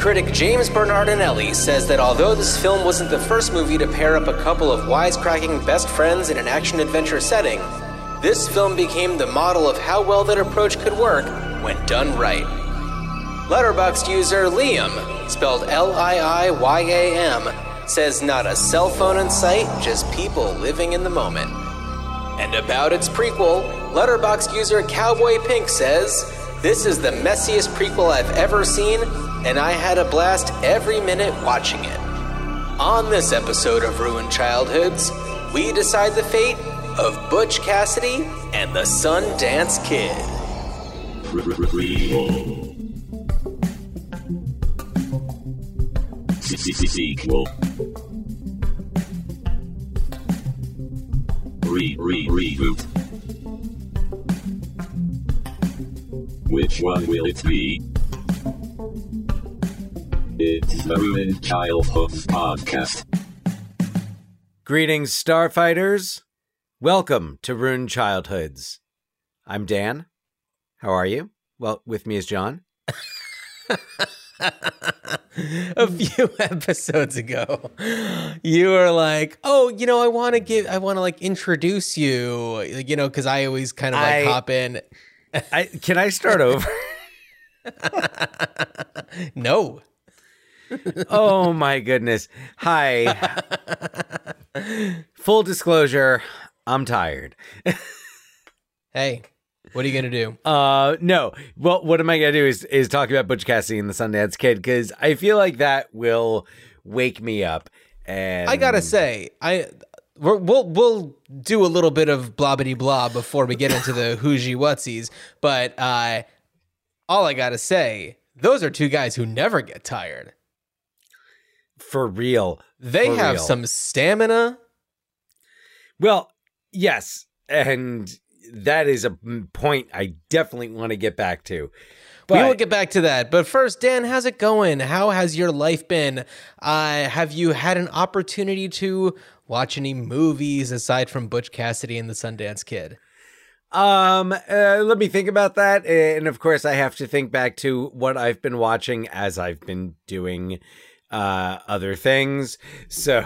Critic James Berardinelli says that although this film wasn't the first movie to pair up a couple of wisecracking best friends in an action adventure setting, this film became the model of how well that approach could work when done right. Letterboxd user Liam, spelled L I I Y A M, says not a cell phone in sight, just people living in the moment. And about its prequel, Letterboxd user Cowboy Pink says, This is the messiest prequel I've ever seen, and I had a blast every minute watching it. On this episode of Ruined Childhoods, we decide the fate of Butch Cassidy and the Sundance Kid. Re re reboot. Which one will it be? It's the Ruined Childhoods podcast. Greetings, Starfighters. Welcome to Ruined Childhoods. I'm Dan. How are you? Well, with me is John. a few episodes ago you were like oh you know i want to give i want to like introduce you you know because i always kind of like I- hop in I, can I start over? no oh my goodness. Hi. Full disclosure, I'm tired. hey what are you gonna do Uh no. Well, what am I gonna do is is talk about Butch Cassidy and the Sundance Kid because I feel like that will wake me up. And i gotta say i we're, we'll we'll do a little bit of blobbity blah before we get into the whoosy whatsies but uh all i gotta say those are two guys who never get tired for real, they For have real. some stamina Well, yes, and that is a point I definitely want to get back to. But we will get back to that. But first, Dan, how's it going? How has your life been? Uh, have you had an opportunity to watch any movies aside from Butch Cassidy and the Sundance Kid? Um, uh, let me think about that. And of course, I have to think back to what I've been watching as I've been doing uh, other things. So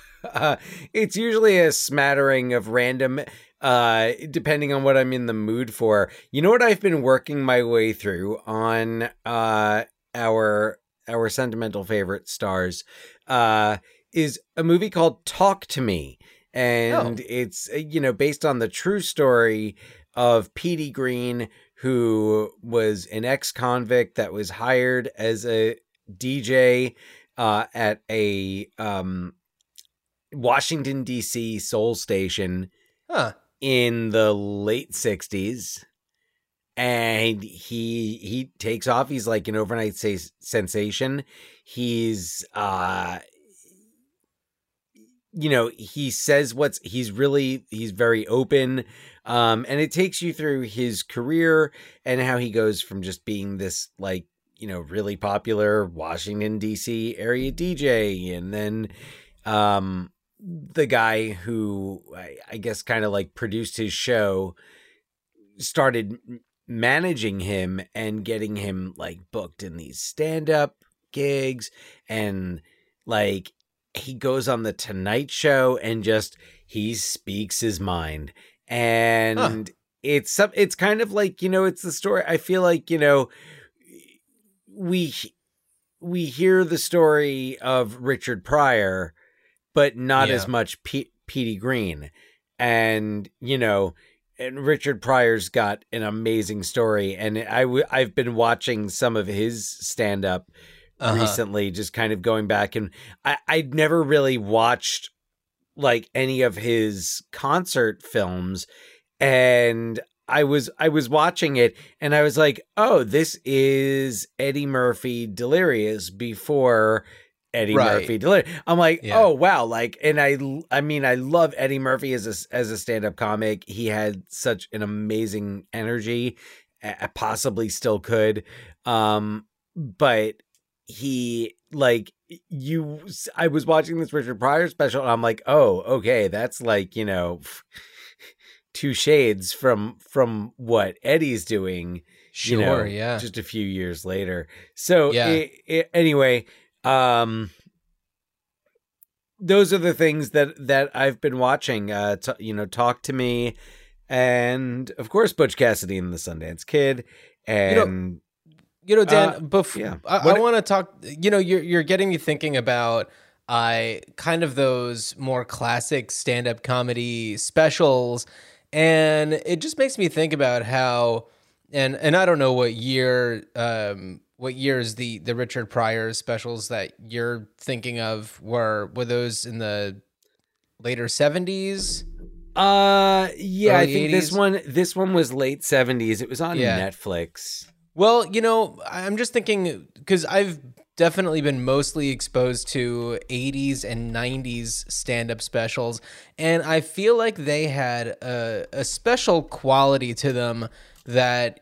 uh, it's usually a smattering of random, uh, depending on what I'm in the mood for. You know what I've been working my way through on uh, our our sentimental favorite stars uh, is a movie called Talk to Me. And Oh. it's, uh, you know, based on the true story of Petey Greene, who was an ex convict that was hired as a DJ uh, at a um, Washington, D.C. soul station Huh. In the late 60s and he he takes off. He's like an overnight sa- sensation. He's uh you know he says what's he's really he's very open um and it takes you through his career and how he goes from just being this like you know really popular Washington DC area DJ and then um the guy who I, I guess kind of like produced his show started managing him and getting him like booked in these stand up gigs and like he goes on the Tonight Show and just he speaks his mind. And it's some it's kind of like you know it's the story I feel like you know we we hear the story of Richard Pryor but not Yeah. as much P- Petey Greene and you know and Richard Pryor's got an amazing story and I w- I've been watching some of his stand up Uh-huh. recently just kind of going back and I I'd never really watched like any of his concert films and I was I was watching it and I was like, "Oh, this is Eddie Murphy Delirious before Eddie Right. Murphy Delirious." I'm like, Yeah. "Oh, wow." Like and I I mean, I love Eddie Murphy as a as a stand-up comic. He had such an amazing energy. uh, Possibly still could. Um but he like you I was watching this Richard Pryor special and I'm like, "Oh, okay, that's like, you know, two shades from from what Eddie's doing you know, Sure, yeah. just a few years later. So Yeah. i- i- anyway, um, those are the things that that I've been watching. Uh, t- you know, talk to me, and of course, Butch Cassidy and the Sundance Kid, and You know, Dan, Uh, before yeah. I, I want to talk. You know, you're you're getting me thinking about I kind of those more classic stand up comedy specials, and it just makes me think about how and and I don't know what year um what years the the Richard Pryor specials that you're thinking of were were those in the later 70s uh, yeah, I think this one this one was late seventies. It was on Yeah. Netflix. Well, you know, I'm just thinking because I've definitely been mostly exposed to 80s and 90s stand up specials, and I feel like they had a, a special quality to them that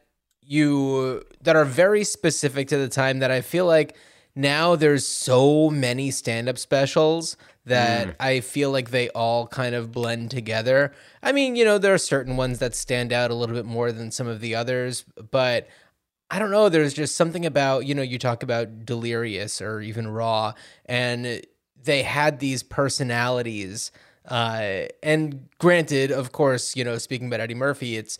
you that are very specific to the time that I feel like now there's so many stand up specials that I feel like they all kind of blend together. I mean, you know, there are certain ones that stand out a little bit more than some of the others, but I don't know. There's just something about, you know, you talk about Delirious or even Raw, and they had these personalities. Uh, and granted, of course, you know, speaking about Eddie Murphy, it's,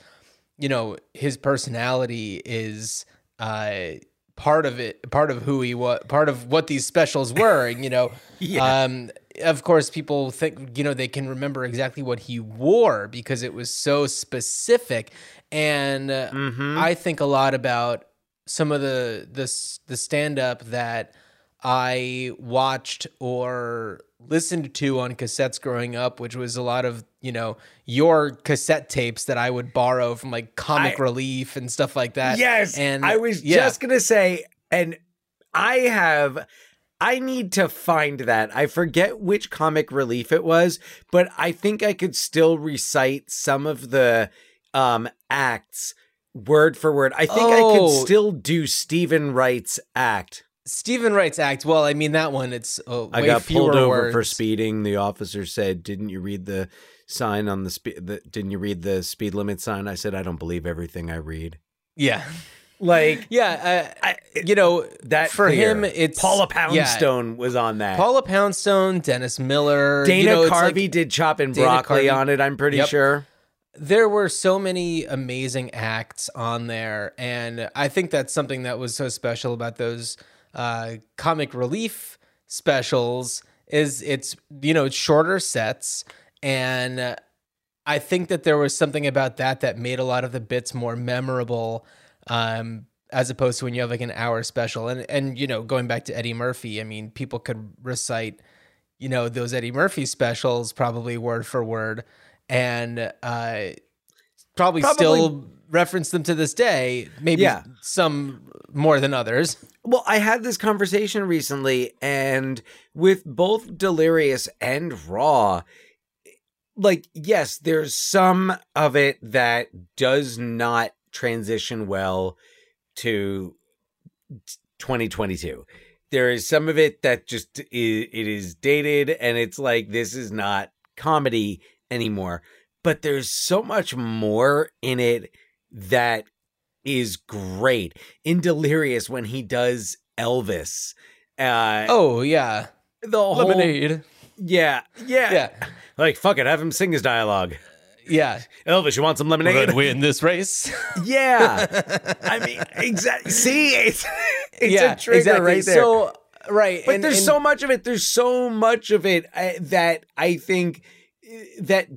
you know, his personality is uh, part of it, part of who he was, part of what these specials were. And, you know, Yeah. um, of course, people think, you know, they can remember exactly what he wore because it was so specific. And uh, I think a lot about some of the the the stand up that I watched or listened to on cassettes growing up, which was a lot of you know your cassette tapes that I would borrow from like Comic I- Relief and stuff like that. Yes, and I was yeah. just gonna say, and I have. I need to find that. I forget which comic relief it was, but I think I could still recite some of the um acts word for word. I think I Oh. could still do Steven Wright's act. Steven Wright's act. Well, I mean that one. It's uh, I got pulled over for speeding. The officer said, "Didn't you read the sign on the speed? The, didn't you read the speed limit sign?" I said, "I don't believe everything I read." Yeah, Like yeah. Uh, I, you know that for clear. him, it's Paula yeah. Poundstone was on that. Paula Poundstone, Dennis Miller, Dana you know, Carvey like- did chop and Dana broccoli Carvey- on it. I'm pretty Yep. sure. there were so many amazing acts on there and i think that's something that was so special about those uh, comic relief specials is it's you know it's shorter sets and i think that there was something about that that made a lot of the bits more memorable um, as opposed to when you have like an hour special and and you know going back to eddie murphy i mean people could recite you know those eddie murphy specials probably word for word and uh, probably, Probably- still reference them to this day. Maybe Yeah. some more than others. Well, I had this conversation recently, and with both Delirious and Raw, like, yes, there's some of it that does not transition well to 2022. There is some of it that just i it is dated, and it's like this is not comedy anymore. But there's so much more in it that is great. In Delirious, when he does Elvis, uh, Oh yeah, the whole lemonade. Yeah, yeah, Yeah, like fuck it, have him sing his dialogue. yeah. Elvis, you want some We're lemonade? gonna win this race. Yeah, I mean, exactly. See, it's it's yeah, a trigger exactly. right there. So right, but and- there's and- so much of it. There's so much of it uh, that I think uh, that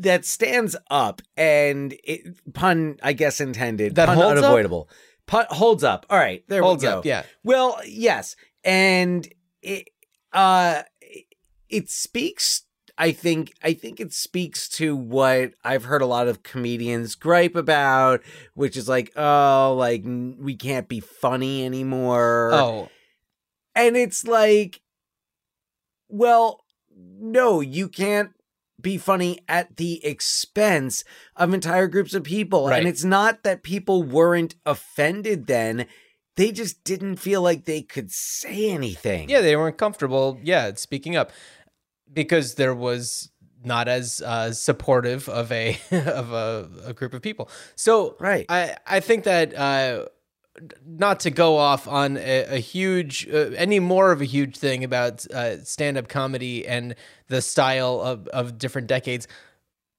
that stands up and it, pun, I guess intended, That pun holds up? unavoidable. Pun holds up. All right, there holds we go. up. Yeah, Well, yes, and it uh it speaks I think I think it speaks to what I've heard a lot of comedians gripe about, which is like, oh, like we can't be funny anymore. Oh, And it's like well, no, you can't be funny at the expense of entire groups of people. Right. And it's not that people weren't offended then. They just didn't feel like they could say anything. yeah. They weren't comfortable. Yeah, speaking up because there was not as uh, supportive of a of a, a group of people. So Right. I I think that uh, not to go off on a, a huge uh, any more of a huge thing about uh, stand up comedy and the style of of different decades.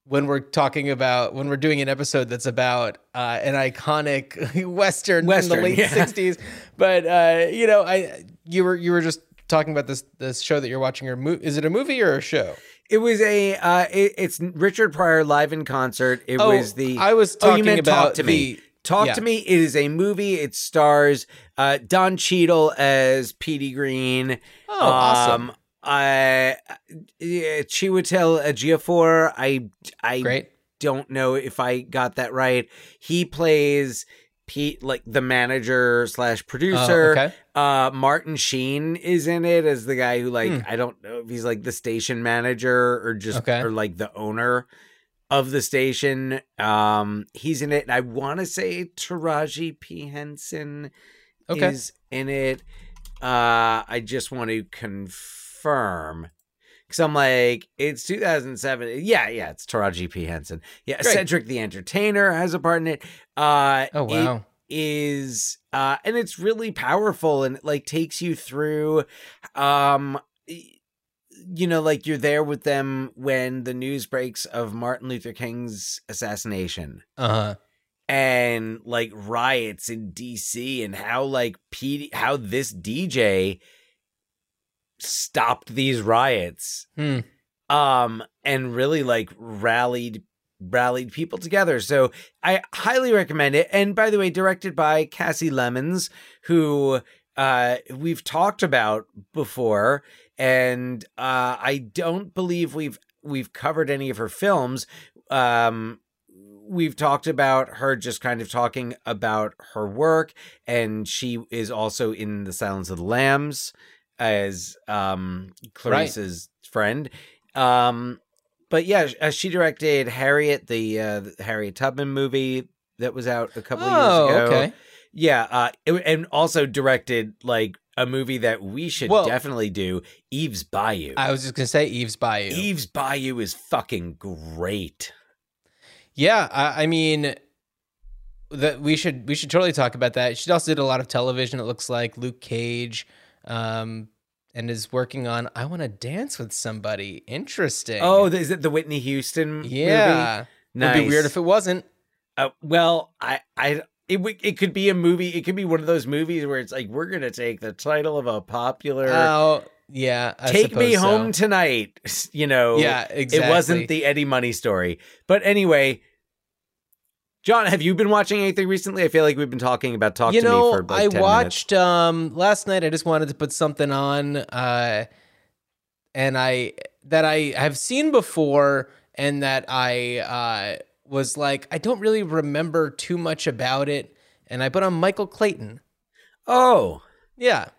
When we're talking about when we're doing an episode that's about uh, an iconic western, Western, in the late yeah. '60s, but uh, you know, I you were you were just talking about this this show that you're watching. Or mo- is it a movie or a show? It was a. Uh, it, it's Richard Pryor live in concert. It Oh, was the. I was talking oh, you meant about talk to me. the- Talk yeah. to me. It is a movie. It stars uh, Don Cheadle as Petey Greene. Oh, awesome. Um, I yeah, Chiwetel Ejiofor. I I Great. don't know if I got that right. He plays Pete, like the manager slash producer. Oh, okay. Uh, Martin Sheen is in it as the guy who, like, Hmm. I don't know if he's like the station manager or just Okay. or like the owner of the station. Um, he's in it, and I want to say Taraji P Henson Okay. is in it. Uh, I just want to confirm. Cause I'm like, it's 2007. Yeah, yeah, it's Taraji P. Henson. Yeah, Great. Cedric the Entertainer has a part in it. Uh, Oh wow. is uh and it's really powerful and it like takes you through um you know like you're there with them when the news breaks of Martin Luther King's assassination Uh huh. and like riots in DC and how like P how this DJ stopped these riots Hmm. um and really like rallied rallied people together. So i highly recommend it. And by the way directed by kasi lemmons who uh we've talked about before. And uh i don't believe we've we've covered any of her films. Um we've talked about her just kind of talking about her work. And she is also in the silence of the lambs as um clarissa's friend um but yeah uh, she directed harriet the uh the harriet tubman movie that was out a couple Oh, years ago okay. yeah uh it- and also directed like a movie that we should Well- definitely do eve's bayou I was just gonna say Eve's Bayou. eve's bayou is fucking great Yeah, I, I mean, that we should we should totally talk about that. She also did a lot of television. It looks like Luke Cage, um, and is working on "I Want to Dance with Somebody." Interesting. oh is it the whitney houston movie? yeah, nice. would be weird if it wasn't. Uh, well, I, I, it, w- it could be a movie. It could be one of those movies where it's like we're gonna take the title of a popular Oh, yeah. I "Take Me suppose so. Home Tonight." You know, Yeah, exactly. It wasn't the Eddie Money story, but anyway. John, have you been watching anything recently? I feel like we've been talking about talk you to know, me for like I 10 watched um last night. I just wanted to put something on, uh, and I that I have seen before, and that I uh was like, I don't really remember too much about it, and I put on Michael Clayton. Oh, Yeah,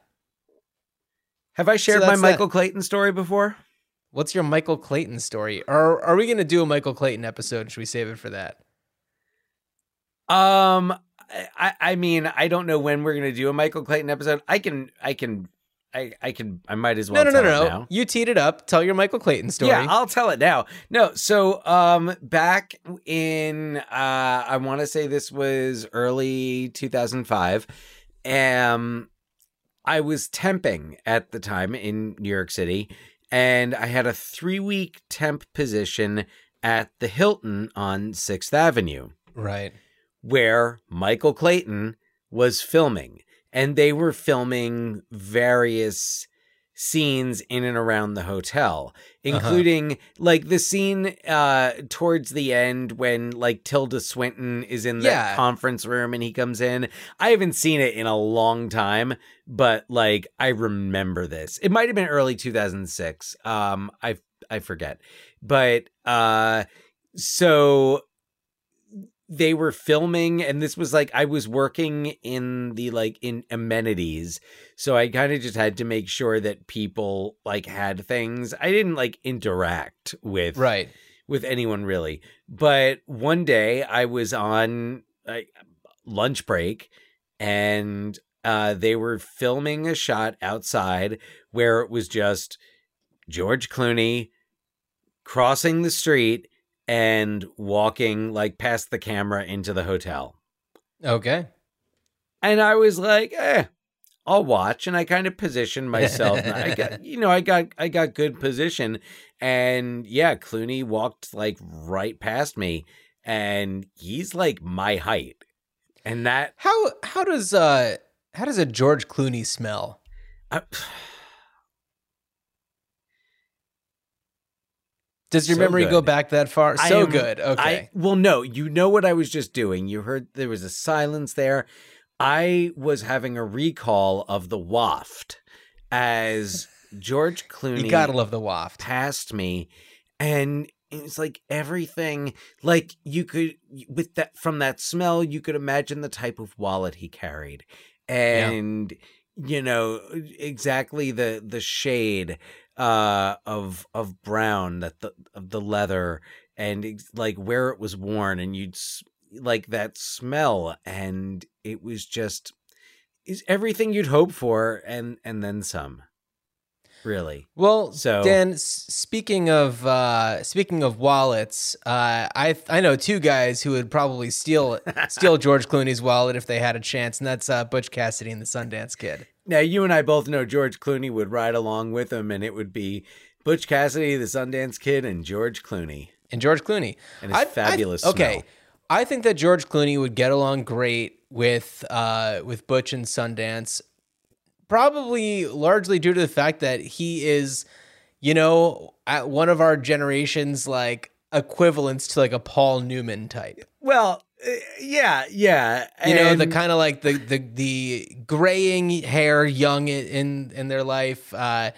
have I shared my that's that. Michael Clayton story before? what's your Michael Clayton story? Or are we gonna do a Michael Clayton episode? Should we save it for that? Um, I, I mean, I don't know when we're gonna do a Michael Clayton episode. I can, I can, I, I can, I might as well. No, no, no, no. now. You teed it up. Tell your Michael Clayton story. Yeah, I'll tell it now. No, so um back in uh I want to say this was early 2005. Um I was temping at the time in New York City and I had a 3-week temp position at the Hilton on 6th Avenue right. Where Michael Clayton was filming. And they were filming various scenes in and around the hotel, including like the scene uh towards the end when like Tilda Swinton is in the Yeah. conference room and he comes in. I haven't seen it in a long time, but like I remember this. It might have been early 2006. Um I I forget. But uh so they were filming and this was like I was working in the like in amenities so I kind of just had to make sure that people like had things I didn't like interact with Right. with anyone really but one day I was on like lunch break and uh they were filming a shot outside where it was just George Clooney crossing the street and walking like past the camera into the hotel. Okay. And I was like, eh, I'll watch. And I kind of positioned myself. I got, you know, I got, I got good position. And yeah, Clooney walked like right past me, and he's like my height. And that, How how does uh how does a George Clooney smell? I, Does your So memory go back that far? I So am- good. Okay. I, well, no, you know what I was just doing. You heard there was a silence there. I was having a recall of the waft as George Clooney you gotta love the waft. Passed me, and it's like everything. Like you could with that from that smell, you could imagine the type of wallet he carried, and you know exactly the the shade uh of of brown that the of the leather and like where it was worn and you'd like that smell and it was just is everything you'd hope for and and then some really Well, So- Dan, speaking of uh, speaking of wallets, uh, I I know two guys who would probably steal steal George Clooney's wallet if they had a chance, and that's uh, Butch Cassidy and the Sundance Kid. now you and i both know george clooney would ride along with him and it would be butch cassidy the sundance kid and george clooney and George Clooney And his fabulous okay, smell. I think that George Clooney would get along great with uh, with Butch and Sundance, probably largely due to the fact that he is, you know, at one of our generation's like equivalents to like a Paul Newman type. well uh, yeah yeah You know, the kind of like the the the graying hair, young in in, in their life. Uh,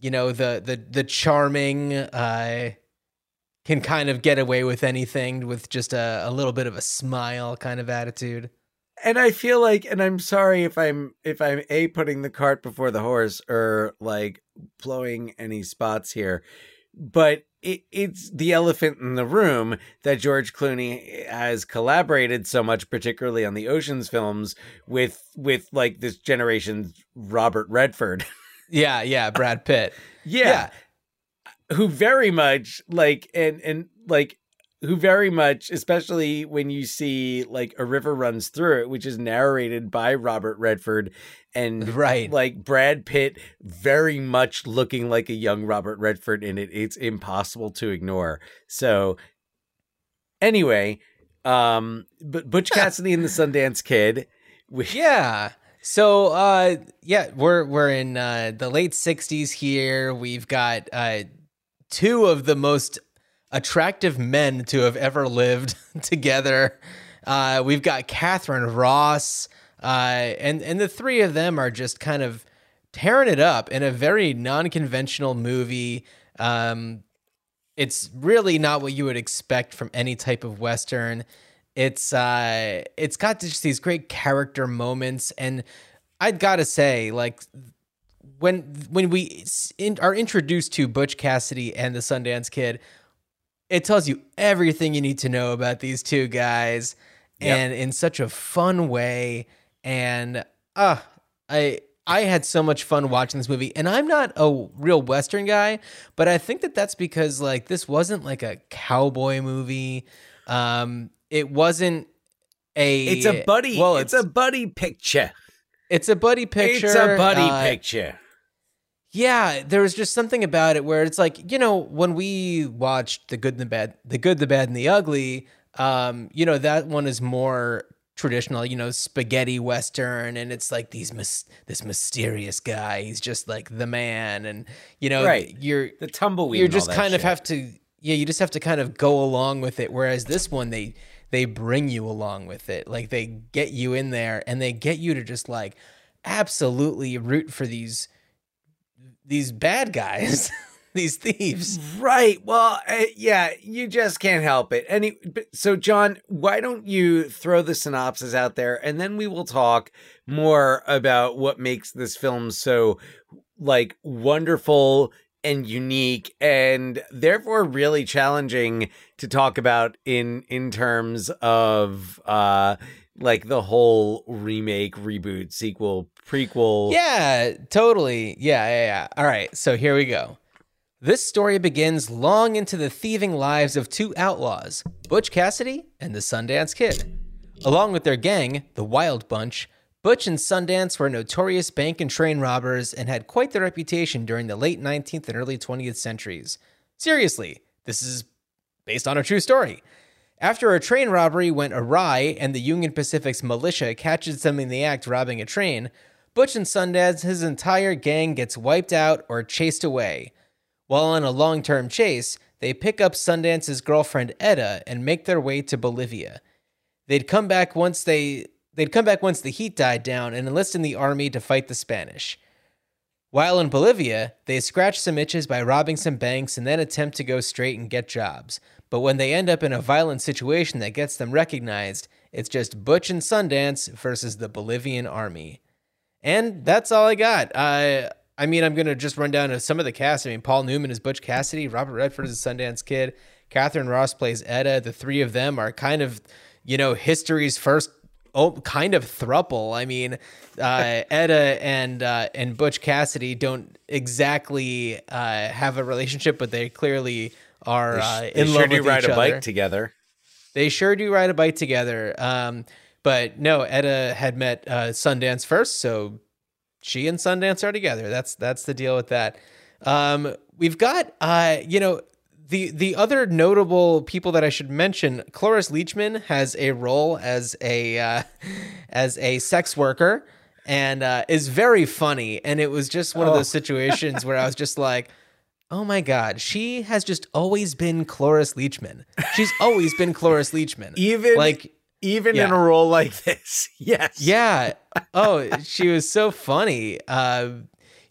you know, the the the charming. Uh, can kind of get away with anything with just a, a little bit of a smile kind of attitude. And I feel like, and I'm sorry if I'm if I'm a putting the cart before the horse or like blowing any spots here, but it, it's the elephant in the room that George Clooney has collaborated so much, particularly on the Ocean's films, with with like this generation's Robert Redford. Yeah, yeah, Brad Pitt. yeah, who very much like and and like who very much especially when you see like a river runs through it which is narrated by Robert Redford and Right. like Brad Pitt very much looking like a young Robert Redford in it it's impossible to ignore so anyway um but Butch Cassidy and the Sundance Kid we, Yeah. So uh yeah, we're we're in uh the late 60s here. We've got uh two of the most attractive men to have ever lived together. Uh we've got Katharine Ross uh and and the three of them are just kind of tearing it up in a very non-conventional movie. Um it's really not what you would expect from any type of western it's uh it's got just these great character moments and i'd gotta say like when when we in, are introduced to butch cassidy and the sundance kid it tells you everything you need to know about these two guys Yep. and in such a fun way. And uh i i had so much fun watching this movie. And i'm not a real western guy but i think that that's because like this wasn't like a cowboy movie. Um it wasn't a it's a buddy well it's, a buddy picture. It's a buddy picture it's a buddy uh, picture yeah, there was just something about it where it's like, you know, when we watched The Good and the Bad, The Good, the Bad and the Ugly, um, you know, that one is more traditional, you know, spaghetti western and it's like these mys- this mysterious guy, he's just like the man and you know, Right. you're the tumbleweed you just kind of have to yeah, you just have to kind of go along with it whereas this one they they bring you along with it. Like they get you in there and they get you to just like absolutely root for these these bad guys, these thieves. Right. Well, uh, yeah, you just can't help it. Any so John, why don't you throw the synopsis out there and then we will talk more about what makes this film so like wonderful and unique and therefore really challenging to talk about in in terms of uh like the whole remake, reboot, sequel, prequel. Yeah, totally. Yeah, yeah, yeah. All right, so here we go. This story begins long into the thieving lives of two outlaws, Butch Cassidy and the Sundance Kid. Along with their gang, the Wild Bunch, Butch and Sundance were notorious bank and train robbers and had quite the reputation during the late 19th and early 20th centuries. Seriously, this is based on a true story. After a train robbery went awry and the Union Pacific's militia catches them in the act robbing a train, Butch and Sundance, his entire gang gets wiped out or chased away. While on a long term chase, they pick up Sundance's girlfriend Etta and make their way to Bolivia. They'd come back once they they'd come back once the heat died down and enlist in the army to fight the Spanish. While in Bolivia, they scratch some itches by robbing some banks and then attempt to go straight and get jobs. But when they end up in a violent situation that gets them recognized, it's just Butch and Sundance versus the Bolivian army. And that's all I got. Uh, I mean, I'm going to just run down some of the cast. I mean, Paul Newman is Butch Cassidy, Robert Redford is a Sundance Kid, Katharine Ross plays Etta. The three of them are kind of, you know, history's first oh, kind of thruple. I mean, uh, Etta and uh, and Butch Cassidy don't exactly uh, have a relationship, but they clearly are uh, They in sure love do with ride each a bike together. They sure do ride a bike together. Um, but no, Etta had met uh, Sundance first, so she and Sundance are together. That's that's the deal with that. Um, we've got uh, you know the the other notable people that I should mention. Cloris Leachman has a role as a uh, as a sex worker and uh, is very funny. And it was just one of those situations where I was just like. Oh my God, she has just always been Cloris Leachman. She's always been Cloris Leachman. Even like, even yeah. in a role like this. Yes. yeah. Oh, she was so funny. Uh,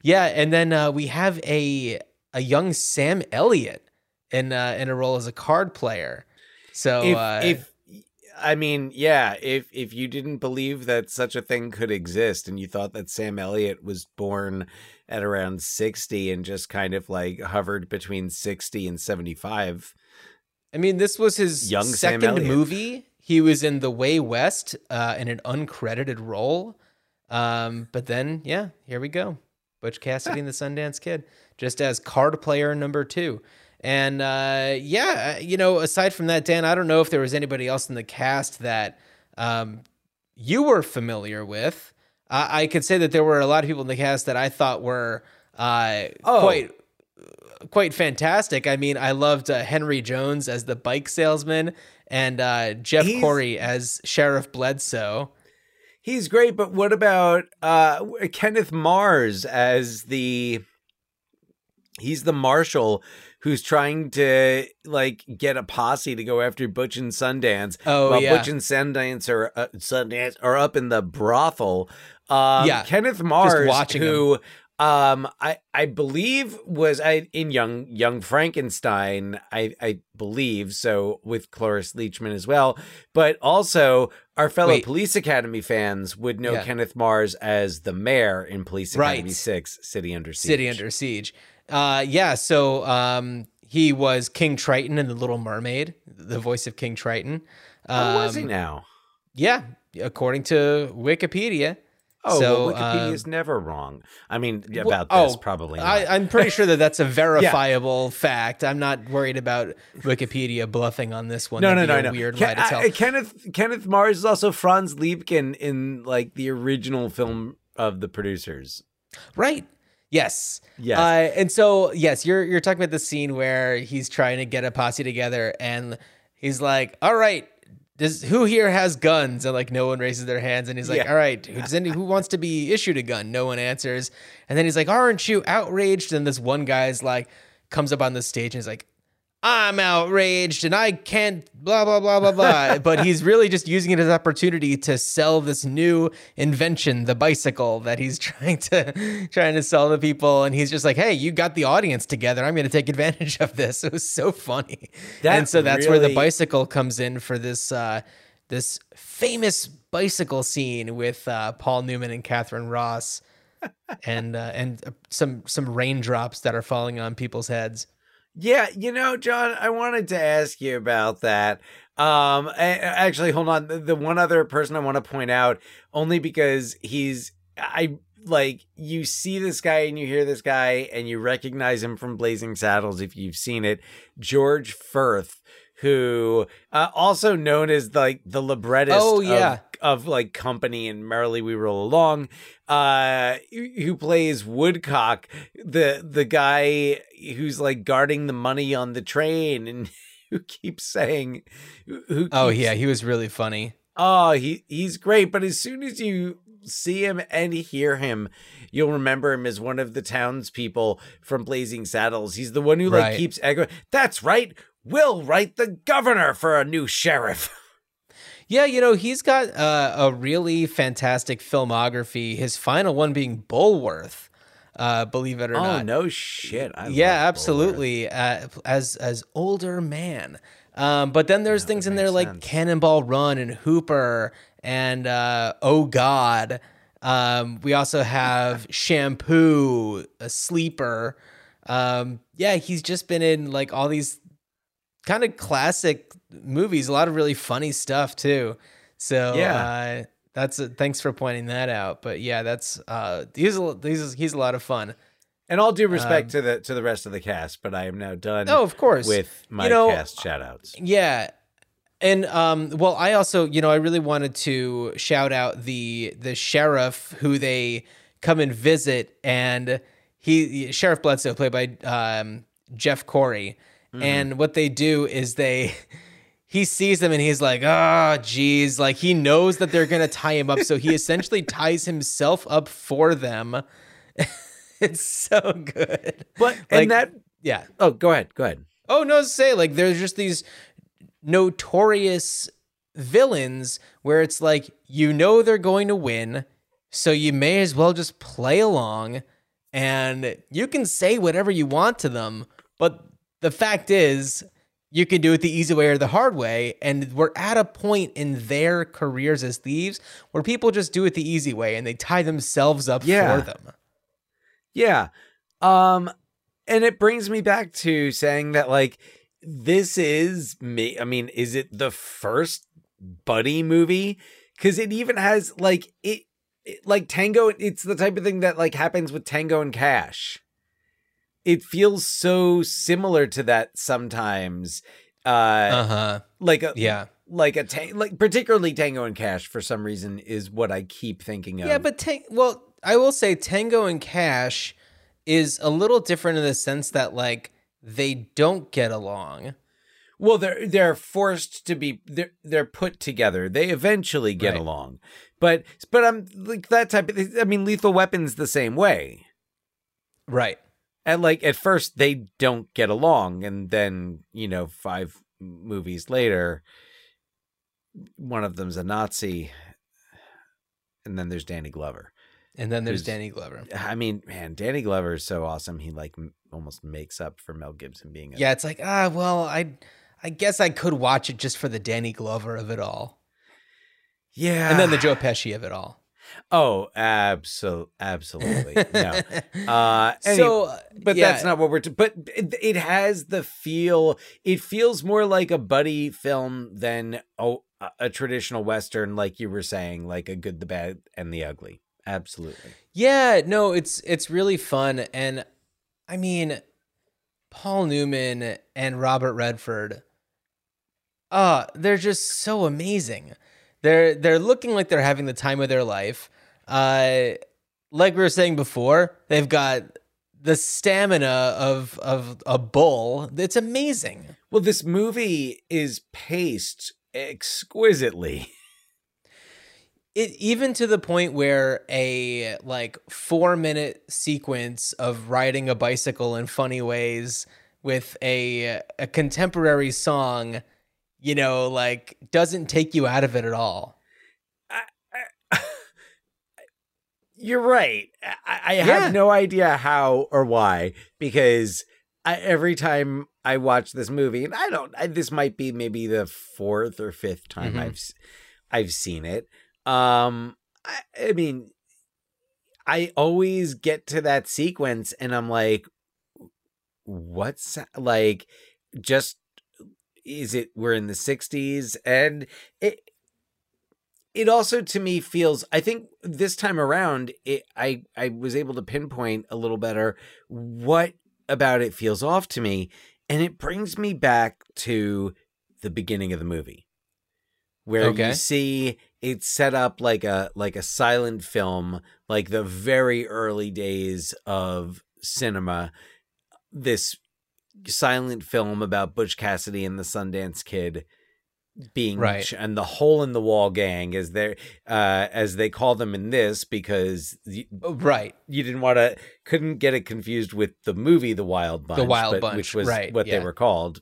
yeah, and then uh, we have a a young Sam Elliott in uh, in a role as a card player. So If, uh, if I mean, yeah, if if you didn't believe that such a thing could exist and you thought that Sam Elliott was born at around 60 and just kind of like hovered between 60 and 75, I mean, this was his Young second movie. He was in The Way West uh, in an uncredited role. Um, but then, yeah, here we go. Butch Cassidy and the Sundance Kid, just as card player number two. And uh, yeah, you know, aside from that, Dan, I don't know if there was anybody else in the cast that um, you were familiar with. I, I could say that there were a lot of people in the cast that I thought were uh, Oh. quite quite fantastic. I mean, I loved uh, Henry Jones as the bike salesman and uh, Jeff He's- Corey as Sheriff Bledsoe. He's great, but what about uh Kenneth Mars as the he's the marshal who's trying to like get a posse to go after Butch and Sundance. Oh, while yeah. Butch and Sundance are uh, Sundance are up in the brothel. Um, Yeah, Kenneth Mars, who um I I believe was I in Young Young Frankenstein. I I believe so with Cloris Leachman as well, but also our fellow Wait. Police Academy fans would know Yeah. Kenneth Mars as the mayor in Police Academy Right. Six, City Under Siege. City Under Siege. Uh, yeah, so um, he was King Triton in The Little Mermaid, the voice of King Triton. How was he Um, now? Yeah, according to Wikipedia. Oh, so, well, Wikipedia's uh, never wrong. I mean, Well, about oh, this, probably not. I, I'm pretty sure that that's a verifiable fact. I'm not worried about Wikipedia bluffing on this one. no, no, That'd no, a no. Weird Ken- lie to tell. I- Kenneth Kenneth Mars is also Franz Liebkind in like the original film of the producers. Right. Yes. Yes. Uh, and so yes, you're you're talking about the scene where he's trying to get a posse together, and he's like, "All right, does who here has guns?" And like no one raises their hands, and he's like, Yeah. "All right, who does any who wants to be issued a gun?" No one answers, and then he's like, "Aren't you outraged?" And this one guy's like, comes up on the stage and he's like. I'm outraged and I can't blah blah blah blah blah. but he's really just using it as an opportunity to sell this new invention, the bicycle that he's trying to trying to sell to people. And he's just like, "Hey, you got the audience together. I'm going to take advantage of this." It was so funny. That and so that's where the bicycle comes in for this uh, this famous bicycle scene with uh, Paul Newman and Katharine Ross, and uh, and uh, some some raindrops that are falling on people's heads. Yeah, you know, John, I wanted to ask you about that. Um, actually, hold on. The, one other person I want to point out, only because he's, I like you see this guy and you hear this guy and you recognize him from Blazing Saddles if you've seen it. George Furth, who uh, also known as like the librettist Oh, yeah. of, of like Company and Merrily We Roll Along, uh, who plays Woodcock, the the guy who's like guarding the money on the train and who keeps saying, who Oh yeah, he was really funny. Oh, he he's great, but as soon as you see him and hear him, you'll remember him as one of the townspeople from Blazing Saddles. He's the one who like Right. keeps echoing. That's right. We'll write the governor for a new sheriff. Yeah, you know, he's got uh, a really fantastic filmography. His final one being Bulworth, uh, believe it or Oh not. no shit! I yeah, absolutely. Uh, as as older man, um, but then there's things in there makes like. Cannonball Run and Hooper and uh, Oh God. Um, we also have Shampoo, a Sleeper. Um, yeah, he's just been in like all these kind of classic movies. A lot of really funny stuff too. So Yeah. uh, that's thanks for pointing that out. But yeah, that's uh, he's a, he's he's a lot of fun. And all due respect to the to the rest of the cast, but I am now done. Um, Oh, of course. with my You know, cast shout outs. Yeah. And um well I also, you know, I really wanted to shout out the the sheriff who they come and visit and he Sheriff Bledsoe played by um Jeff Corey. Mm-hmm. And what they do is they he sees them and he's like, "Oh, geez." Like he knows that they're to tie him up, so he essentially ties himself up for them. it's so good. But Like- and that Yeah. oh, go ahead, go ahead. Oh no, say like there's just these notorious villains where it's like you know they're going to win, so you may as well just play along and you can say whatever you want to them, but the fact is you can do it the easy way or the hard way and we're at a point in their careers as thieves where people just do it the easy way and they tie themselves up Yeah. for them. Yeah. Um and it brings me back to saying that like this is me I mean is it the first buddy movie cuz it even has like it, it like Tango it's the type of thing that like happens with Tango and Cash. It feels so similar to that sometimes uh Uh-huh. like a Yeah. like a ta- like particularly Tango and Cash for some reason is what I keep thinking of. Yeah, but Tang- well, I will say Tango and Cash is a little different in the sense that like they don't get along. Well, they're they're forced to be they're they're put together. They eventually get Right. along, but but I'm like that type of. I mean, Lethal Weapon's the same way. Right. And like at first they don't get along, and then you know five movies later, one of them's a Nazi, and then there's Danny Glover. And then there's Danny Glover. I mean, man, Danny Glover is so awesome. He like m- almost makes up for Mel Gibson being a Yeah, it's like, ah, well, I I guess I could watch it just for the Danny Glover of it all. yeah, And then the Joe Pesci of it all. Oh, absolutely, absolutely. No. Uh, any- so, uh, but yeah, that's not what we're. T- but it, it has the feel. It feels more like a buddy film than oh, a, a traditional western, like you were saying, like a good, the bad, and the ugly. Absolutely. Yeah, no, it's it's really fun and I mean Paul Newman and Robert Redford uh they're just so amazing. They're they're looking like they're having the time of their life. Uh like we were saying before, they've got the stamina of of a bull. It's amazing. Well, this movie is paced exquisitely. it even to the point where a like four minute sequence of riding a bicycle in funny ways with a a contemporary song you know like doesn't take you out of it at all You're right. I, I Yeah. have no idea how or why because I, every time I watch this movie, and I don't, I, this might be maybe the fourth or fifth time Mhm. I've I've seen it. Um, I, I mean, I always get to that sequence, and I'm like, what's like? Just is it? We're in the '60s, and it it also to me feels i think this time around it i i was able to pinpoint a little better what about it feels off to me and it brings me back to the beginning of the movie where Okay. you see it's set up like a like a silent film like the very early days of cinema this silent film about Butch Cassidy and the Sundance Kid being Right. ch- and the hole in the wall gang as they uh as they call them in this because you, Oh, right. you didn't want to couldn't get it confused with the movie The Wild Bunch the Wild but- Bunch, which was right, what yeah. they were called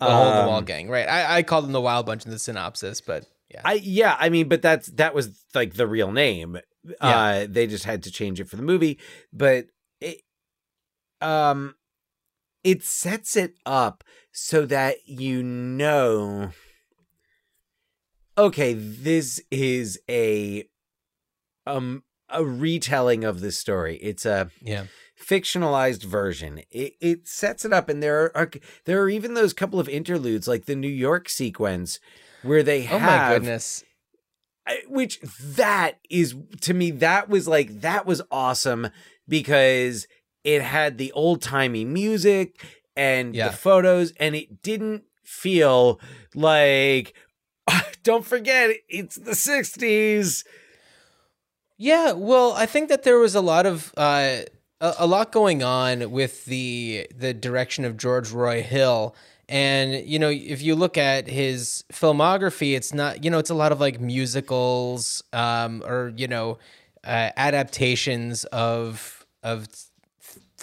The hole in the wall Um, gang. Right. I, I called them the Wild Bunch in the synopsis, but yeah. I yeah, I mean, but that's that was like the real name. Uh they just had to change it for the movie, but it um it sets it up so that you know okay, this is a um a retelling of the story. It's a yeah. fictionalized version. It, it sets it up, and there are there are even those couple of interludes, like the New York sequence, where they have. Oh my goodness. Which that is to me that was like that was awesome because it had the old timey music and Yeah. the photos, and it didn't feel like. Don't forget, it's the '60s. Yeah, well, I think that there was a lot of uh, a, a lot going on with the the direction of George Roy Hill, and you know, if you look at his filmography, it's not you know, it's a lot of like musicals, um, or you know, uh, adaptations of of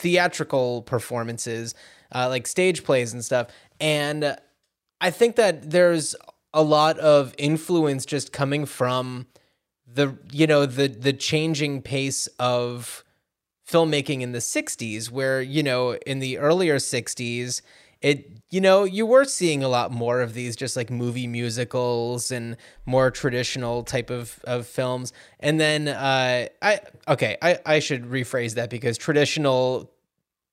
theatrical performances, uh, like stage plays and stuff, and I think that there's a lot of influence just coming from the you know the the changing pace of filmmaking in the 60s where you know in the earlier 60s it you know you were seeing a lot more of these just like movie musicals and more traditional type of of films and then uh i okay i i should rephrase that because traditional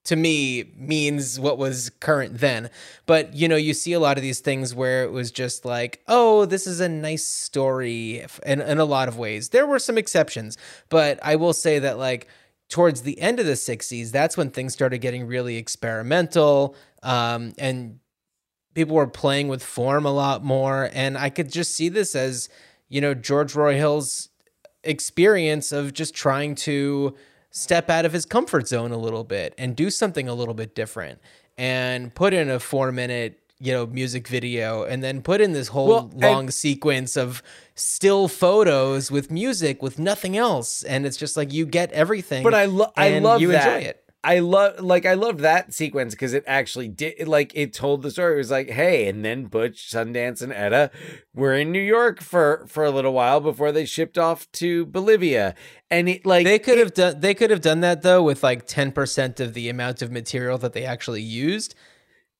to me means what was current then. But you know, you see a lot of these things where it was just like, oh, this is a nice story in, in a lot of ways. There were some exceptions, but I will say that like towards the end of the 60s, that's when things started getting really experimental. Um, and people were playing with form a lot more. And I could just see this as, you know, George Roy Hill's experience of just trying to step out of his comfort zone a little bit and do something a little bit different and put in a four minute you know music video and then put in this whole Well, and- long sequence of still photos with music with nothing else and it's just like you get everything But I love I love you that. enjoy it I love like I love that sequence because it actually did like it told the story. It was like, hey, and then Butch, Sundance, and Etta were in New York for for a little while before they shipped off to Bolivia, and it like they could it- have done they could have done that though with like 10% of the amount of material that they actually used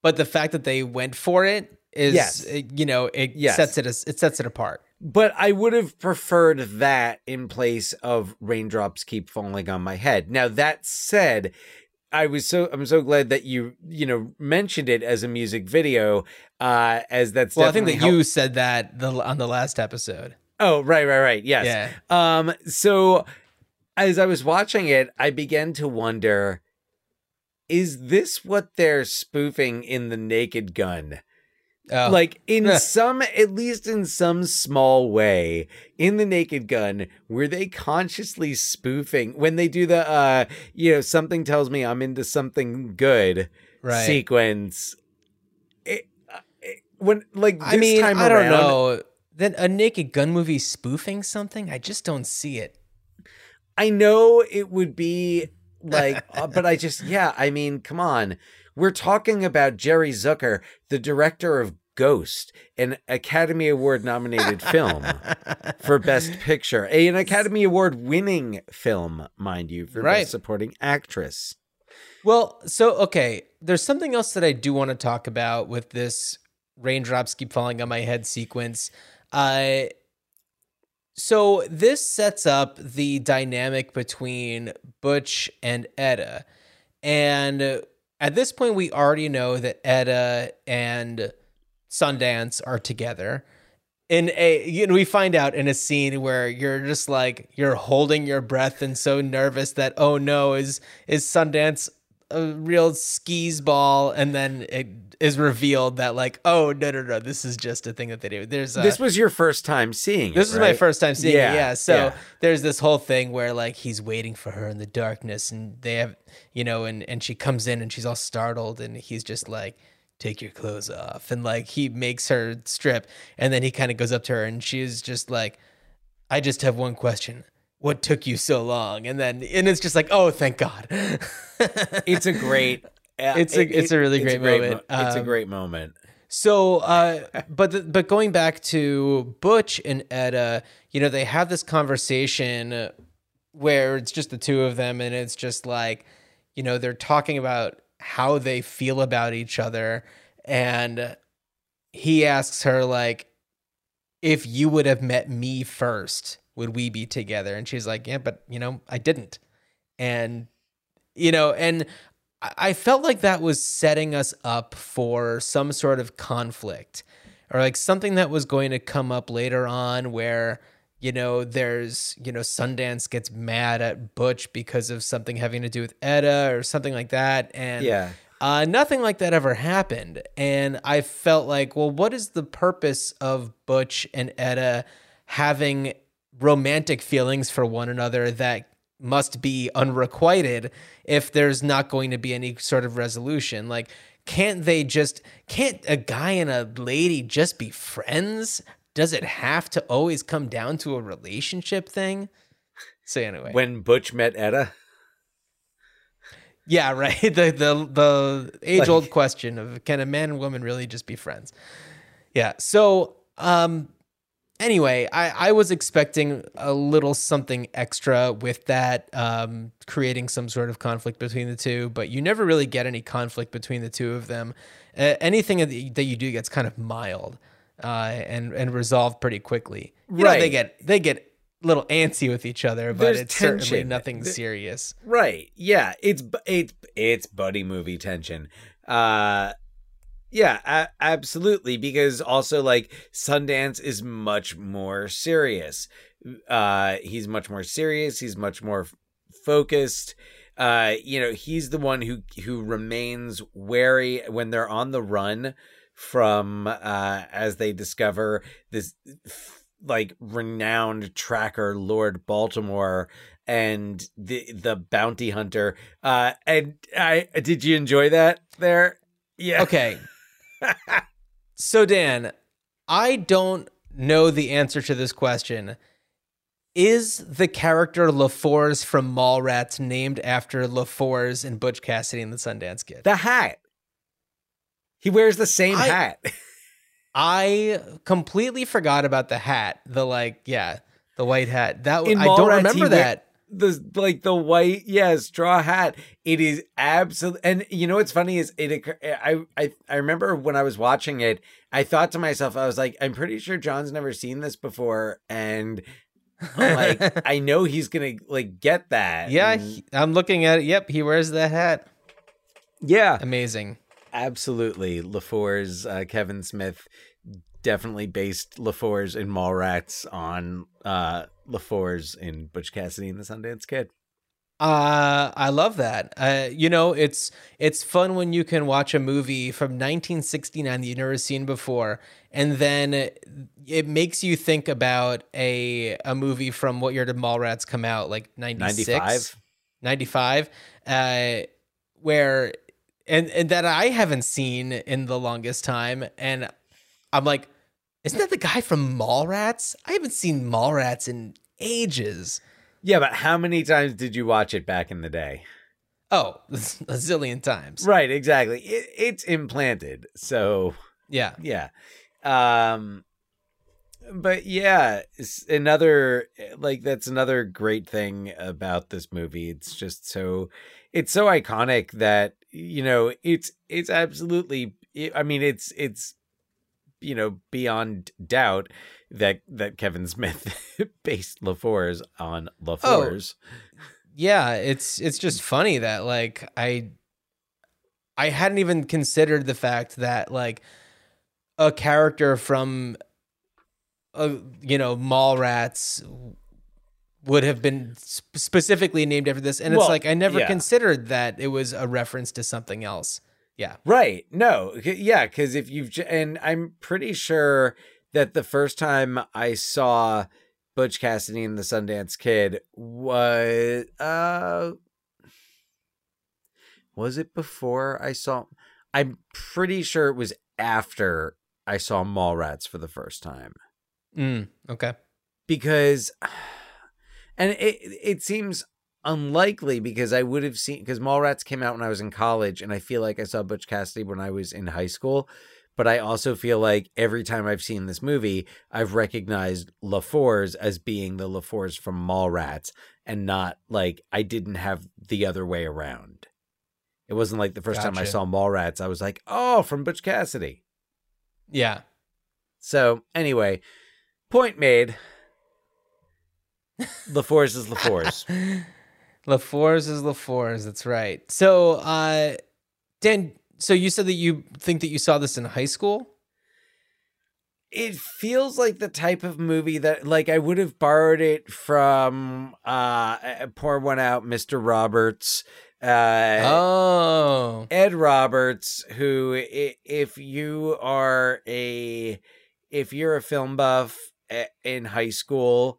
but the fact that they went for it is Yes. uh, you know it Yes. sets it as, it sets it apart But I would have preferred that in place of raindrops keep falling on my head. Now that said, I was so I'm so glad that you you know mentioned it as a music video, uh, as that's well i think that you said that the, on the last episode Oh right right right yes Yeah. um so as I was watching it, I began to wonder. Is this what they're spoofing in the Naked Gun? Oh, like in some at least in some small way in the naked gun were they consciously spoofing when they do the uh you know something tells me i'm into something good right. sequence it, uh, it- when like this i mean time i don't around, know. Then a naked gun movie spoofing something? I just don't see it. I know it would be like uh, but i just yeah i mean come on we're talking about jerry zucker the director of ghost an academy award nominated film for Best Picture, a- an Academy Award winning film, mind you, for Right. Best Supporting Actress. Well, so okay, there's something else that I do want to talk about with this raindrops keep falling on my head sequence. Uh so this sets up the dynamic between Butch and Etta. And uh, at this point we already know that Etta and Sundance are together. in a you know we find out in a scene where you're just like you're holding your breath and so nervous that oh no is is Sundance a real skis ball and then it is revealed that like oh no no no this is just a thing that they do there's a, this was your first time seeing this it, is my right? first time seeing Yeah, it yeah so yeah. there's this whole thing where like he's waiting for her in the darkness and they have you know and and she comes in and she's all startled and he's just like take your clothes off and like he makes her strip and then he kind of goes up to her and she's just like i just have one question what took you so long and then and it's just like oh thank god It's a great. uh, It's a- it's a really great great moment. mo- it's a Um, great moment. So, uh, but the, but going back to Butch and Etta, you know, they have this conversation where it's just the two of them, and it's just like, you know, they're talking about how they feel about each other, and he asks her like, if you would have met me first, would we be together? And she's like, yeah, but you know, I didn't, and you know, and I felt like that was setting us up for some sort of conflict or like something that was going to come up later on where you know there's you know Sundance gets mad at Butch because of something having to do with Etta or something like that and Yeah. uh, nothing like that ever happened and I felt like well what is the purpose of Butch and Etta having romantic feelings for one another that must be unrequited if there's not going to be any sort of resolution. Like can't they just can't a guy and a lady just be friends? Does it have to always come down to a relationship thing? So anyway. When Butch met Etta, yeah right. The the the age old question of can a man and woman really just be friends? Yeah so um anyway i i was expecting a little something extra with that um creating some sort of conflict between the two but you never really get any conflict between the two of them. Uh, anything that you- do gets kind of mild uh and and resolved pretty quickly. You know, they get they get a little antsy with each other but There's it's certainly nothing The- serious. right? Yeah, it's it's it's buddy movie tension. Uh, yeah, a- absolutely. Because also like Sundance is much more serious. Uh, he's much more serious. He's much more f- focused. Uh, you know, he's the one who who remains wary when they're on the run from uh as they discover this like renowned tracker Lord Baltimore and the the bounty hunter. Uh and I did you enjoy that there? Yeah. Okay. so Dan, I don't know the answer to this question. Is the character LaFours from Mallrats named after LaFours and Butch Cassidy and the Sundance Kid? The hat. He wears the same I- hat. I completely forgot about the hat. The like, yeah, the white hat. That In I don't remember that. The like the white yeah straw hat it is absolute and you know what's funny is it I, I i remember when i was watching it i thought to myself i was like i'm pretty sure john's never seen this before and I'm like i know he's gonna like get that yeah, and- he- I'm looking at it. Yep, he wears the hat. yeah Amazing. absolutely lafour's uh, kevin smith definitely based lafour's in mallrats on uh lafour's in butch cassidy and the sundance kid Uh, I love that. Uh, you know, it's it's fun when you can watch a movie from 1969 that you've never seen before, and then it, it makes you think about a a movie from what year did Mallrats come out? Like 96? 95 95 uh where and and that I haven't seen in the longest time and I'm like isn't that the guy from Mallrats? I haven't seen Mallrats in ages. yeah but how many times did you watch it back in the day Oh, a zillion times. Right, exactly. It, it's implanted. So, Yeah. yeah. Um but yeah, it's another like that's another great thing about this movie. It's just so it's so iconic that you know, it's it's absolutely I mean, it's it's you know, beyond doubt that that Kevin Smith based LaFours on LaFours. Yeah, it's it's just funny that like I I hadn't even considered the fact that like a character from uh, you know, Mallrats would have been sp- specifically named after this, and it's Well, like I never yeah. considered that it was a reference to something else. Yeah, Right. No. Yeah. Because if you've, j- and I'm pretty sure that the first time I saw Butch Cassidy and the Sundance Kid was, uh, was it before I saw? I'm pretty sure it was after I saw Mallrats for the first time mm, okay. because and it it seems unlikely because I would have seen because Mallrats came out when I was in college and I feel like I saw Butch Cassidy when I was in high school but I also feel like every time I've seen this movie I've recognized LaFours as being the LaFours from Mallrats and not like I didn't have the other way around. It wasn't like the first time I saw Mallrats I was like, "Oh, from Butch Cassidy." Yeah, So, anyway, point made. LaFours is LaFours. LaFours is LaFours. That's right. So, uh, Dan, so you said that you think that you saw this in high school. it feels like the type of movie that like I would have borrowed it from uh pour one out Mr. Roberts uh oh, Ed Roberts who if you are a if you're a film buff in high school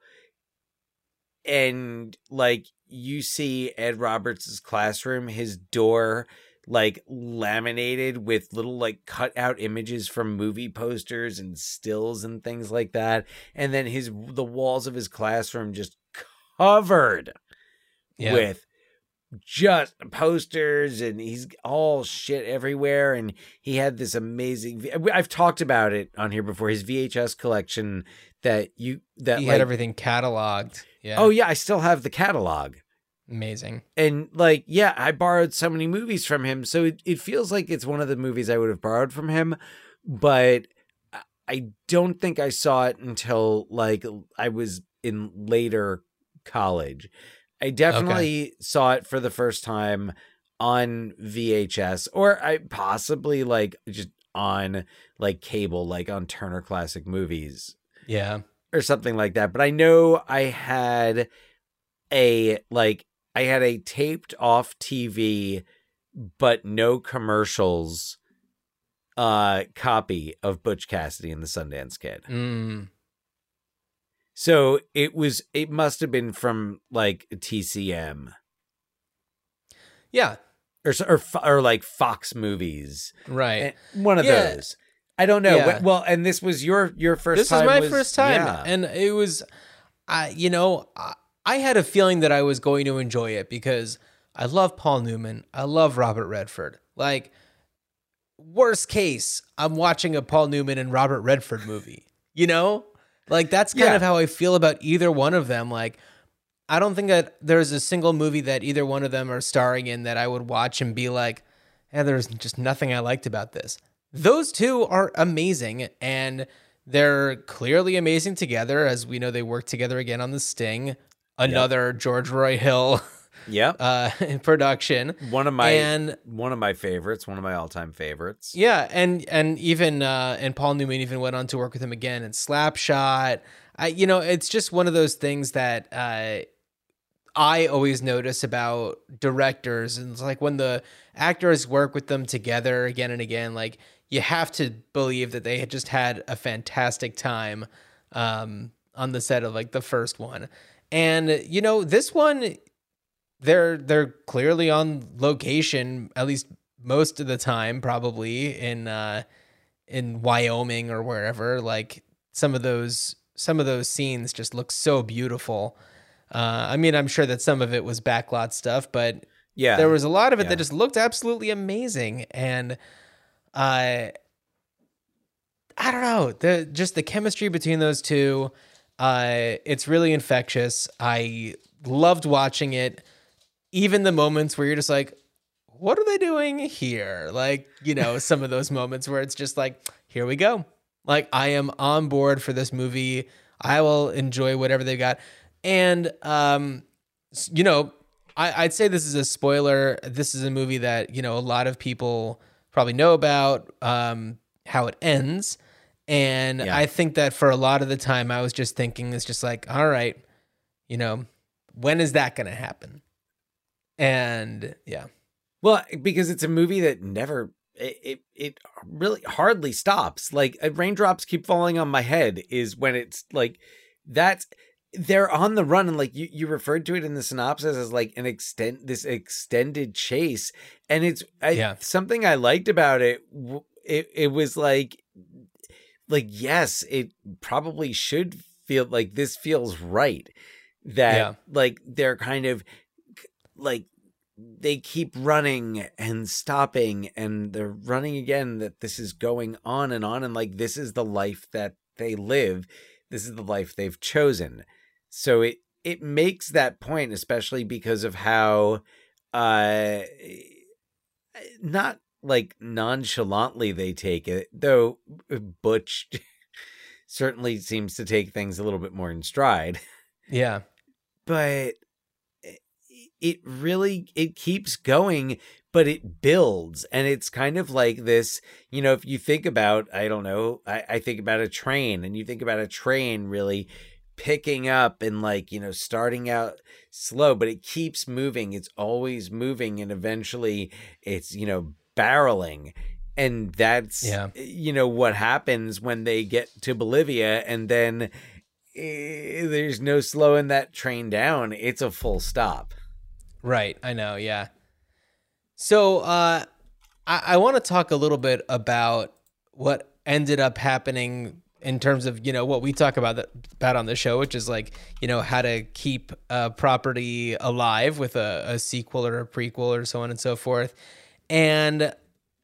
and like you see Ed Roberts's classroom his door like laminated with little like cut out images from movie posters and stills and things like that and then his the walls of his classroom just covered yeah. with just posters and he's all shit everywhere and he had this amazing I've talked about it on here before his VHS collection that you that he like had everything cataloged. Yeah. Oh yeah, I still have the catalog. amazing. And like yeah, I borrowed so many movies from him so it, it feels like it's one of the movies I would have borrowed from him but I- I don't think I saw it until like I was in later college. I definitely saw it for the first time on VHS or I possibly like just on like cable like on Turner Classic Movies Yeah. or something like that. But I know I had a like I had a taped off TV but no commercials uh copy of Butch Cassidy and the Sundance Kid. Mm. So it was it must have been from like TCM Yeah. or or or like Fox movies. Right. Eh, One of Yeah. those. I don't know. Yeah. Well, and this was your your first this time is my was- first time yeah. and it was i you know I, I had a feeling that i was going to enjoy it because i love paul newman i love robert redford like worst case i'm watching a paul newman and robert redford movie you know like that's kind Yeah. of how i feel about either one of them like i don't think that there's a single movie that either one of them are starring in that i would watch and be like yeah, there's just nothing I liked about this. Those two are amazing and they're clearly amazing together as we know they work together again on The Sting, another George Roy Hill yeah uh production. one of my and one of my favorites, one of my all-time favorites. yeah, and and even uh and Paul Newman even went on to work with him again in Slapshot. I you know, it's just one of those things that uh I always notice about directors and it's like when the actors work with them together again and again like you have to believe that they had just had a fantastic time um on the set of like the first one. And you know, this one they're they're clearly on location at least most of the time probably in uh in Wyoming or wherever like some of those some of those scenes just look so beautiful. Uh I mean I'm sure that some of it was backlot stuff but Yeah. there was a lot of it Yeah. that just looked absolutely amazing and uh I don't know. The just the chemistry between those two uh it's really infectious. I loved watching it. Even the moments where you're just like what are they doing here? Like you know some of those moments where it's just like here we go. Like I am on board for this movie. I will enjoy whatever they've got. And um you know I, I'd say this is a spoiler. This is a movie that you know a lot of people probably know about um, how it ends, And Yeah. I think that for a lot of the time, I was just thinking, it's just like, all right, you know, when is that going to happen? And yeah, Well, because it's a movie that never it, it it really hardly stops. Like uh, raindrops keep falling on my head is when it's like that's they're on the run and like you you referred to it in the synopsis as like an extent this extended chase and it's I, Yeah. something I liked about it it it was like like yes it probably should feel like this feels right that Yeah. like they're kind of like they keep running and stopping and they're running again that this is going on and on and like this is the life that they live this is the life they've chosen so it it makes that point especially because of how uh not like nonchalantly they take it though butch certainly seems to take things a little bit more in stride. Yeah, but it really it keeps going but it builds and it's kind of like this you know if you think about i don't know I, I think about a train and you think about a train really picking up and like you know starting out slow but it keeps moving it's always moving and eventually it's you know barreling and that's Yeah. you know what happens when they get to bolivia and then eh, there's no slowing that train down it's a full stop right. I know. Yeah. So uh, I, I want to talk a little bit about what ended up happening in terms of you know what we talk about that, about on the show, which is like you know how to keep a property alive with a, a sequel or a prequel or so on and so forth. And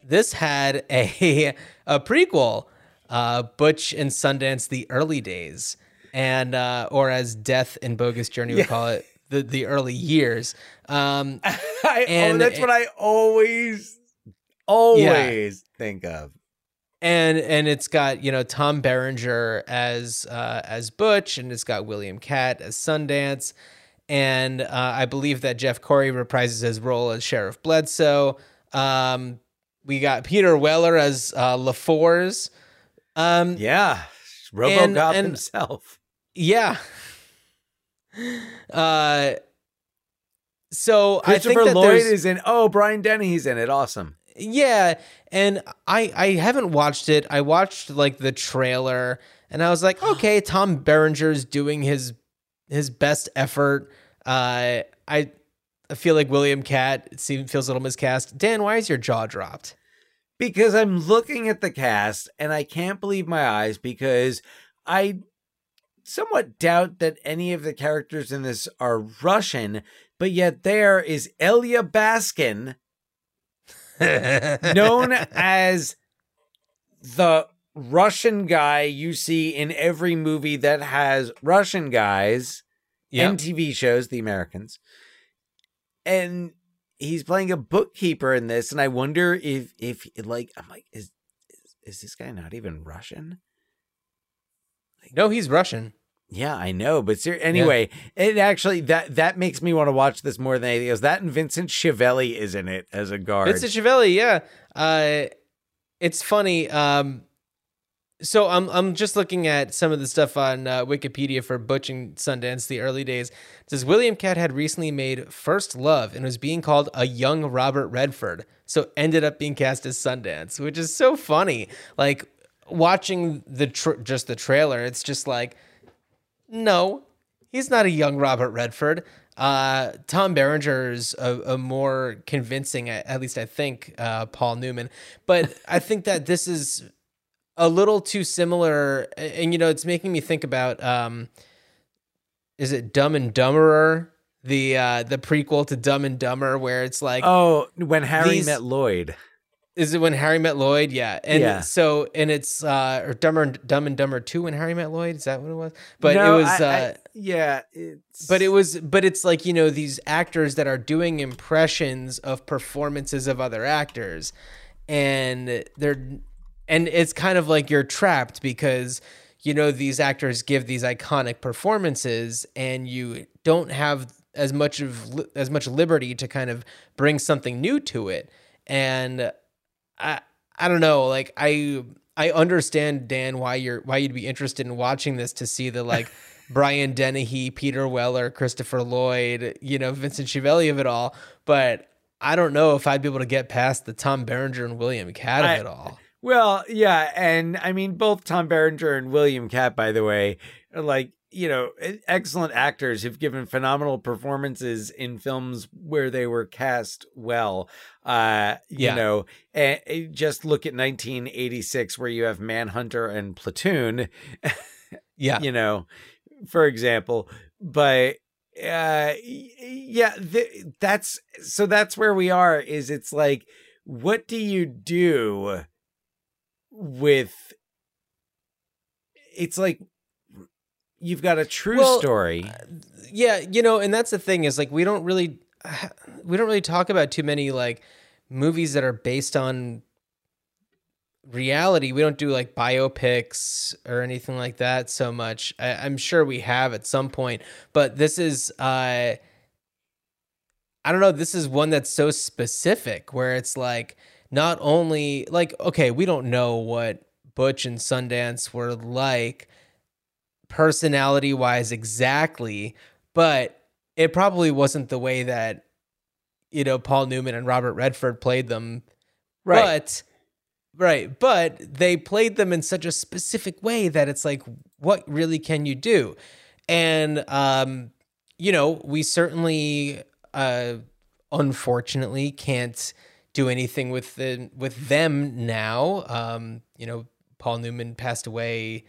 this had a a prequel, uh, Butch and Sundance: The Early Days, and uh, or as Death and Bogus Journey would call it, the the early years. Um, I, oh, And- that's what I always, always think of. And and it's got you know Tom Berenger as uh, as Butch, and it's got William Katt as Sundance, and uh, I believe that Jeff Corey reprises his role as Sheriff Bledsoe. Um, we got Peter Weller as uh, LaFours. Um, Yeah, RoboCop and- himself. yeah. Uh, so I think that Lloyd is in. Oh, Brian Dennehy's in it. Awesome. Yeah, and I I haven't watched it. I watched like the trailer and I was like, okay, Tom Berenger's doing his his best effort. Uh I I feel like William Katt seems feels a little miscast. Dan, why is your jaw dropped? Because I'm looking at the cast and I can't believe my eyes because I somewhat doubt that any of the characters in this are Russian, but yet there is Elya Baskin, known as the Russian guy you see in every movie that has Russian guys and TV shows, the Americans. And he's playing a bookkeeper in this, and I wonder if if like I'm like, is is, is this guy not even Russian? No, he's Russian. Yeah, I know, but ser- anyway, it actually that that makes me want to watch this more than anything else. That and Vincent Schiavelli is in it as a guard. Vincent Schiavelli, yeah. Uh, it's funny. Um, so I'm I'm just looking at some of the stuff on uh, Wikipedia for Butch and Sundance, the early days. It says William Katt had recently made First Love and was being called a young Robert Redford, so ended up being cast as Sundance, which is so funny. Like watching the tr- just the trailer, it's just like no, he's not a young Robert Redford. Uh, Tom Berenger's a, a more convincing, at least I think, uh, Paul Newman. But I think that this is a little too similar, and, and, you know, it's making me think about um, is it Dumb and Dumberer, the uh, the prequel to Dumb and Dumber, where it's like oh, when Harry These- met Lloyd. Is it when Harry met Lloyd? Yeah, and Yeah. so and it's uh, or Dumber and Dumb and Dumber Two when Harry met Lloyd. Is that what it was? But No, it was. I- I- uh, yeah, it's but it was but it's like you know these actors that are doing impressions of performances of other actors and they're and it's kind of like you're trapped because you know these actors give these iconic performances and you don't have as much of as much liberty to kind of bring something new to it and i i don't know like i I understand Dan why you're why you'd be interested in watching this to see the like Brian Dennehy, Peter Weller, Christopher Lloyd, you know, Vincent Schiavelli of it all, but I don't know if I'd be able to get past the Tom Berenger and William Katt of I- it all. Well, yeah, and I mean both Tom Berenger and William Katt, by the way, are like you know excellent actors who've given phenomenal performances in films where they were cast well. Uh, you Yeah. know, and, and just look at 1986 where you have Manhunter and Platoon. Yeah. you know, for example. But uh, yeah, th- that's so that's where we are. Is it's like, what do you do with? It's like you've got a true Well, story. yeah you know and that's the thing is like we don't really we don't really talk about too many like movies that are based on reality we don't do like biopics or anything like that so much I, i'm sure we have at some point but this is uh i don't know this is one that's so specific where it's like not only like okay we don't know what butch and sundance were like personality wise exactly, but it probably wasn't the way that you know Paul Newman and Robert Redford played them. Right. But right, but they played them in such a specific way that it's like what really can you do? And um you know, we certainly uh unfortunately can't do anything with the with them now. Um you know, Paul Newman passed away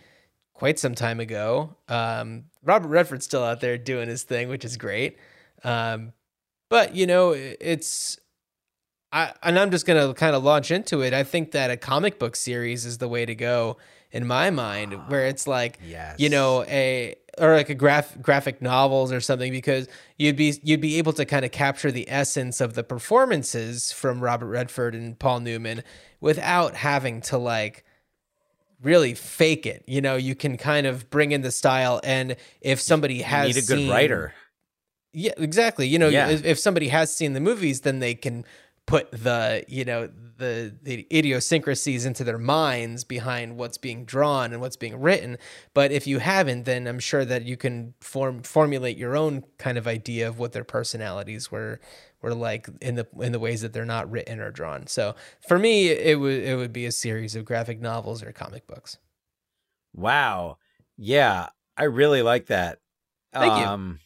quite some time ago. Um, Robert Redford's still out there doing his thing, which is great. Um, but you know, it's I and I'm just gonna kind of launch into it. I think that a comic book series is the way to go in my mind, where it's like Yes. you know a or like a graph graphic novels or something because you'd be you'd be able to kind of capture the essence of the performances from Robert Redford and Paul Newman without having to like really fake it. You know, you can kind of bring in the style and if somebody You has need a good seen- writer. yeah, exactly. You know, Yeah. if, if somebody has seen the movies, then they can put the you know the the idiosyncrasies into their minds behind what's being drawn and what's being written. But if you haven't, then I'm sure that you can form formulate your own kind of idea of what their personalities were were like in the in the ways that they're not written or drawn. So for me, it would it would be a series of graphic novels or comic books. Wow. Yeah, I really like that. Thank you. um,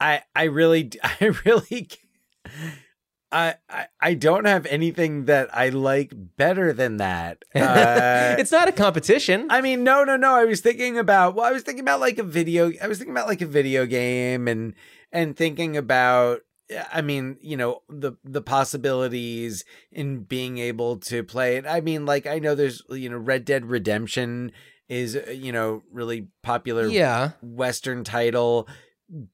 I I really I really I, I I don't have anything that I like better than that. Uh, it's not a competition. I mean, no, no, no. I was thinking about well, I was thinking about like a video. I was thinking about like a video game and and thinking about. I mean, you know, the the possibilities in being able to play it. I mean, like I know there's you know Red Dead Redemption is uh, you know really popular yeah. western title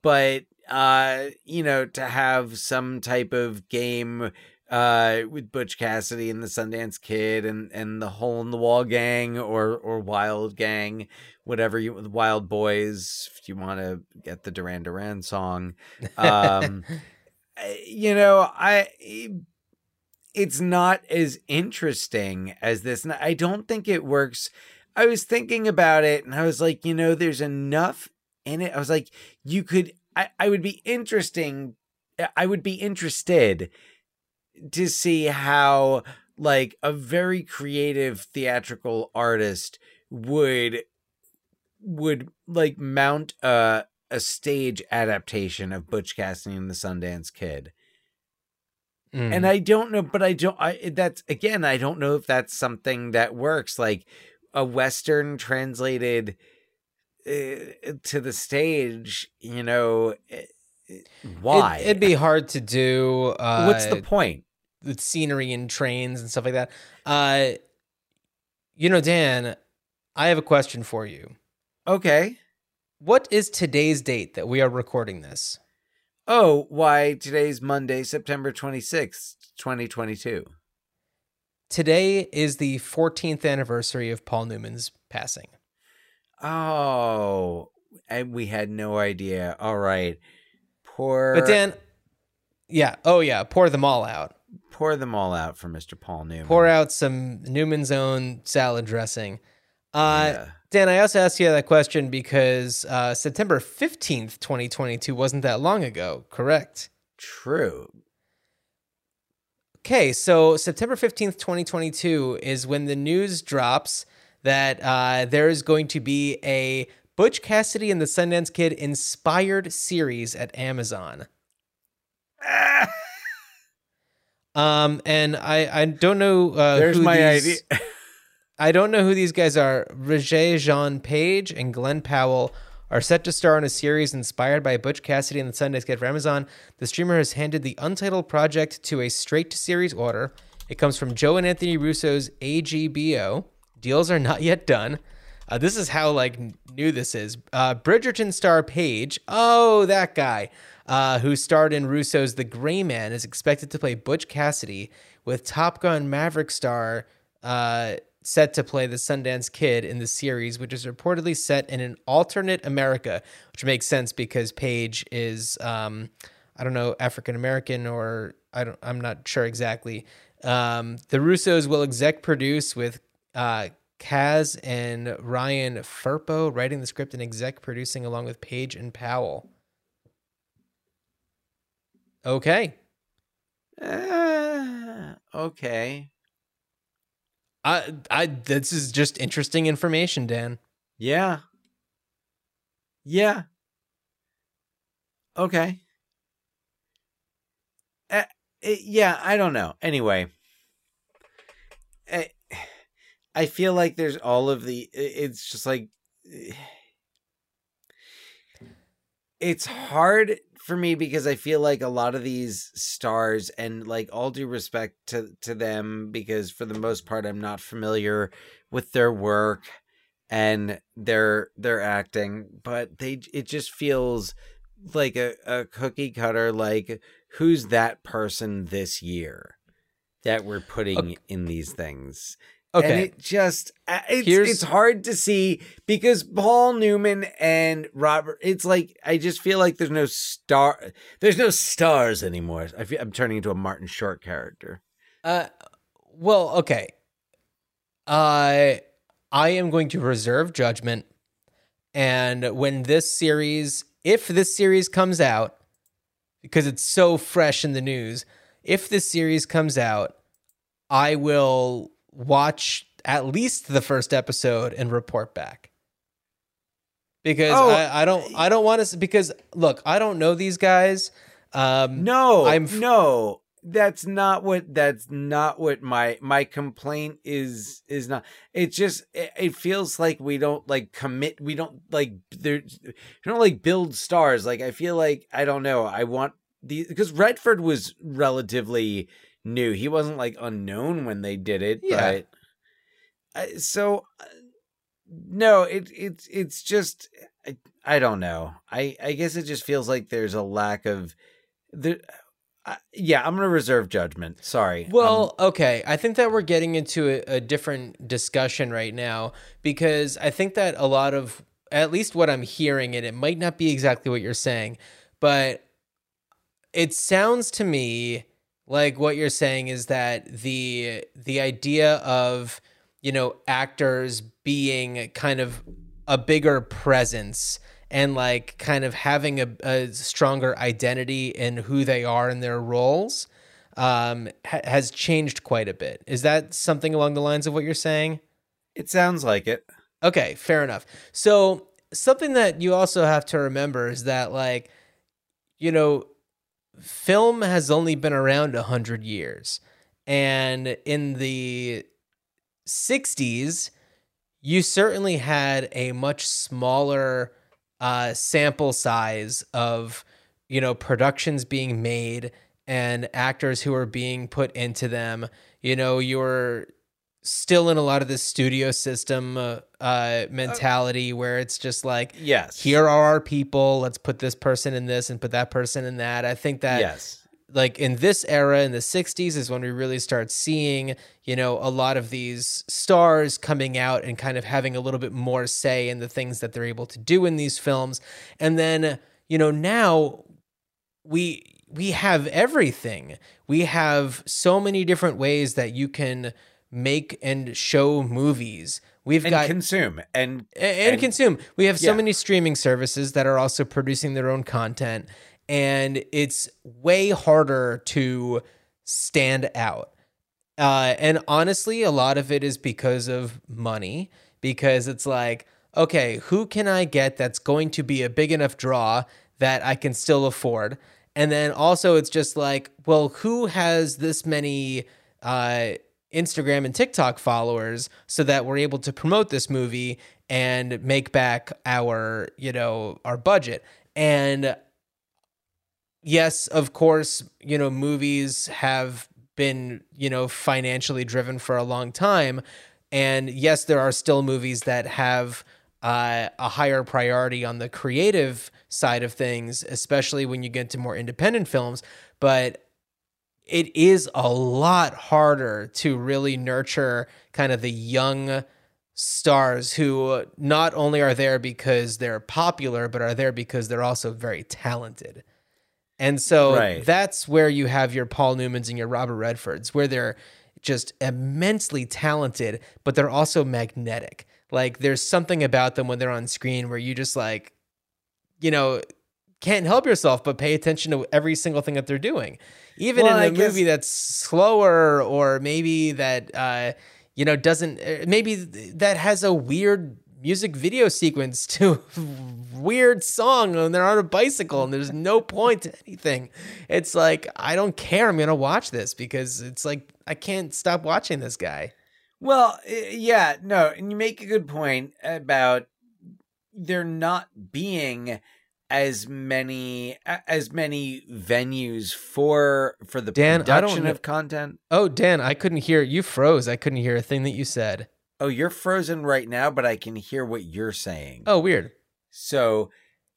but uh you know to have some type of game uh with Butch Cassidy and the Sundance Kid and and the Hole in the Wall gang or or Wild Gang whatever you Wild Boys if you want to get the Duran Duran song um you know I it's not as interesting as this and I don't think it works I was thinking about it and I was like, you know, there's enough in it. I was like, you could, I, I would be interesting. I would be interested to see how, like, a very creative theatrical artist would, would like mount a, a stage adaptation of Butch Cassidy and the Sundance Kid Mm. and I don't know, but I don't. I that's again, I don't know if that's something that works. Like a western translated uh, to the stage, you know, eh, eh, why? It, would be hard to do. Uh, What's the point? With scenery and trains and stuff like that. Uh, you know, Dan, I have a question for you. Okay. What is today's date that we are recording this? Oh, why today's Monday, September twenty sixth, twenty twenty two. Today is the 14th anniversary of Paul Newman's passing. Oh, and we had no idea. All right. Poor. But Dan, yeah, oh yeah, pour them all out. Pour them all out for Mr. Paul Newman. Pour out some Newman's own salad dressing. Uh, Yeah. Dan, I also asked you that question because uh, September 15th, 2022 wasn't that long ago, correct? True. Okay, so September 15th, 2022 is when the news drops that uh, there is going to be a Butch Cassidy and the Sundance Kid inspired series at Amazon. Um, and I, I don't know. Uh, There's who my these- idea. I don't know who these guys are. Roger Jean Page and Glen Powell are set to star in a series inspired by Butch Cassidy and the Sundance Kid for Amazon. The streamer has handed the untitled project to a straight to series order. It comes from Joe and Anthony Russo's AGBO. Deals are not yet done. Uh, this is how like new this is. Uh, Bridgerton star Page, oh that guy, uh, who starred in Russo's The Gray Man, is expected to play Butch Cassidy, with Top Gun Maverick star uh, set to play the Sundance Kid in the series, which is reportedly set in an alternate America, which makes sense because Page is, um, I don't know, African American or I don't, I'm not sure exactly. Um, the Russos will exec produce with uh, Kaz and Ryan Firpo writing the script and exec producing along with Page and Powell. Okay. Uh, okay. I I this is just interesting information, Dan. Yeah. Yeah. Okay. Uh, yeah, I don't know. Anyway, I, I feel like there's all of the. It's just like. It's hard for me because I feel like a lot of these stars, and like all due respect to to them, because for the most part I'm not familiar with their work and their their acting but they it just feels like a, a cookie cutter like who's that person this year that we're putting Okay. in these things Okay. and it just uh, it's Here's- it's hard to see because Paul Newman and Robert it's like I just feel like there's no star there's no stars anymore I feel, I'm turning into a Martin Short character Uh, well, okay. Uh, I am going to reserve judgment, and when this series, if this series comes out, because it's so fresh in the news, if this series comes out, I will watch at least the first episode and report back. Because Oh, I, I don't, I don't want to. Because look, I don't know these guys. Um, No, I'm f- no. That's not what. That's not what my my complaint is. Is not. It just. It, it feels like we don't like commit. We don't like. There. We don't like build stars. Like I feel like I don't know. I want the because Redford was relatively new. He wasn't like unknown when they did it. Yeah. But I, so uh, no. It it's it's just. I, I don't know. I I guess it just feels like there's a lack of the uh, yeah i'm gonna reserve judgment sorry Um, Well, okay. I think that we're getting into a, a different discussion right now because I think that a lot of, at least what I'm hearing, and it might not be exactly what you're saying, but it sounds to me like what you're saying is that the the idea of you know actors being kind of a bigger presence and like kind of having a, a stronger identity in who they are in their roles um, ha- has changed quite a bit. Is that something along the lines of what you're saying? it sounds like it Okay, fair enough. So, something that you also have to remember is that, like, you know, film has only been around 100 years. And in the 60s, you certainly had a much smaller uh, sample size of, you know, productions being made and actors who are being put into them. You know, you're still in a lot of this studio system uh, uh, mentality where it's just like, yes here are our people. Let's put this person in this and put that person in that. I think that yes like in this era in the 60s is when we really start seeing you know a lot of these stars coming out and kind of having a little bit more say in the things that they're able to do in these films and then you know now we we have everything. We have so many different ways that you can make and show movies. We've and got consume and and, and consume. We have so Yeah. many streaming services that are also producing their own content, and it's way harder to stand out. Uh, and honestly, a lot of it is because of money, because it's like, okay, who can I get that's going to be a big enough draw that I can still afford? And then also, it's just like, well, who has this many uh, Instagram and TikTok followers so that we're able to promote this movie and make back our, you know, our budget? And yes, of course, you know, movies have been, you know, financially driven for a long time. And yes, there are still movies that have uh, a higher priority on the creative side of things, especially when you get to more independent films. But it is a lot harder to really nurture kind of the young stars who not only are there because they're popular, but are there because they're also very talented. And so Right. that's where you have your Paul Newmans and your Robert Redfords, where they're just immensely talented, but they're also magnetic. Like there's something about them when they're on screen where you just like, you know, can't help yourself but pay attention to every single thing that they're doing. Even Well, in a guess- movie that's slower or maybe that uh you know doesn't uh, maybe that has a weird music video sequence to weird song and they're on a bicycle and there's no point to anything. It's like I don't care. I'm going to watch this because it's like I can't stop watching this guy. Well, yeah, no, and you make a good point about there not being as many as many venues for for the Dan, production of content. Oh, Dan, I couldn't hear you froze. I couldn't hear a thing that you said. Oh, you're frozen right now, but I can hear what you're saying. Oh, weird. So,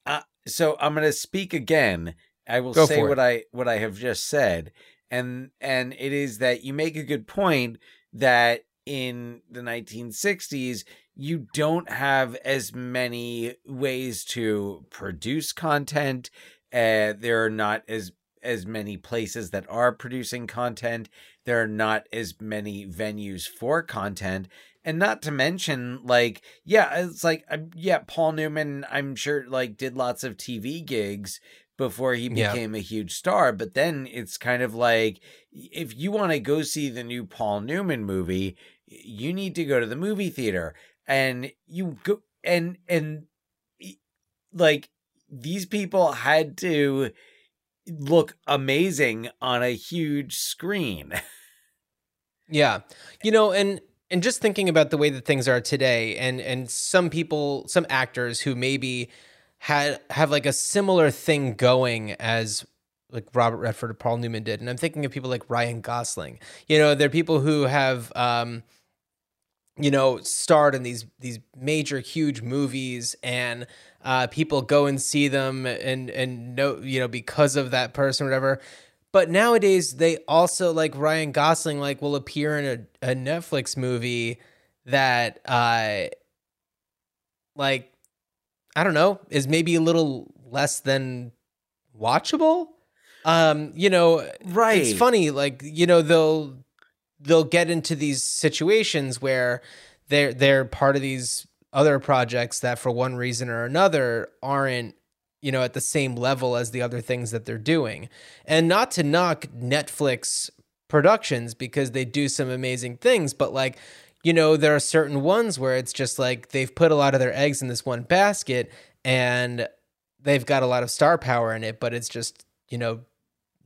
uh, so I'm going to speak again. I will Go say for it. what I what I have just said, and and it is that you make a good point that in the 1960s you don't have as many ways to produce content. Uh, there are not as as many places that are producing content. There are not as many venues for content and not to mention like yeah it's like uh, yeah paul newman i'm sure like did lots of tv gigs before he Yeah. became a huge star but then it's kind of like if you want to go see the new paul newman movie you need to go to the movie theater and you go and and like these people had to look amazing on a huge screen Yeah. You know, and and just thinking about the way that things are today and and some people, some actors who maybe had have like a similar thing going as like Robert Redford or Paul Newman did. And I'm thinking of people like Ryan Gosling. You know, they're people who have um you know, starred in these these major huge movies and uh people go and see them and and know, you know, because of that person or whatever. But nowadays they also like Ryan Gosling like will appear in a, a Netflix movie that uh like I don't know, is maybe a little less than watchable. Um, you know, right it's funny like you know they'll they'll get into these situations where they're they're part of these other projects that for one reason or another aren't you know at the same level as the other things that they're doing. And not to knock netflix productions because they do some amazing things but like you know there are certain ones where it's just like they've put a lot of their eggs in this one basket and they've got a lot of star power in it but it's just you know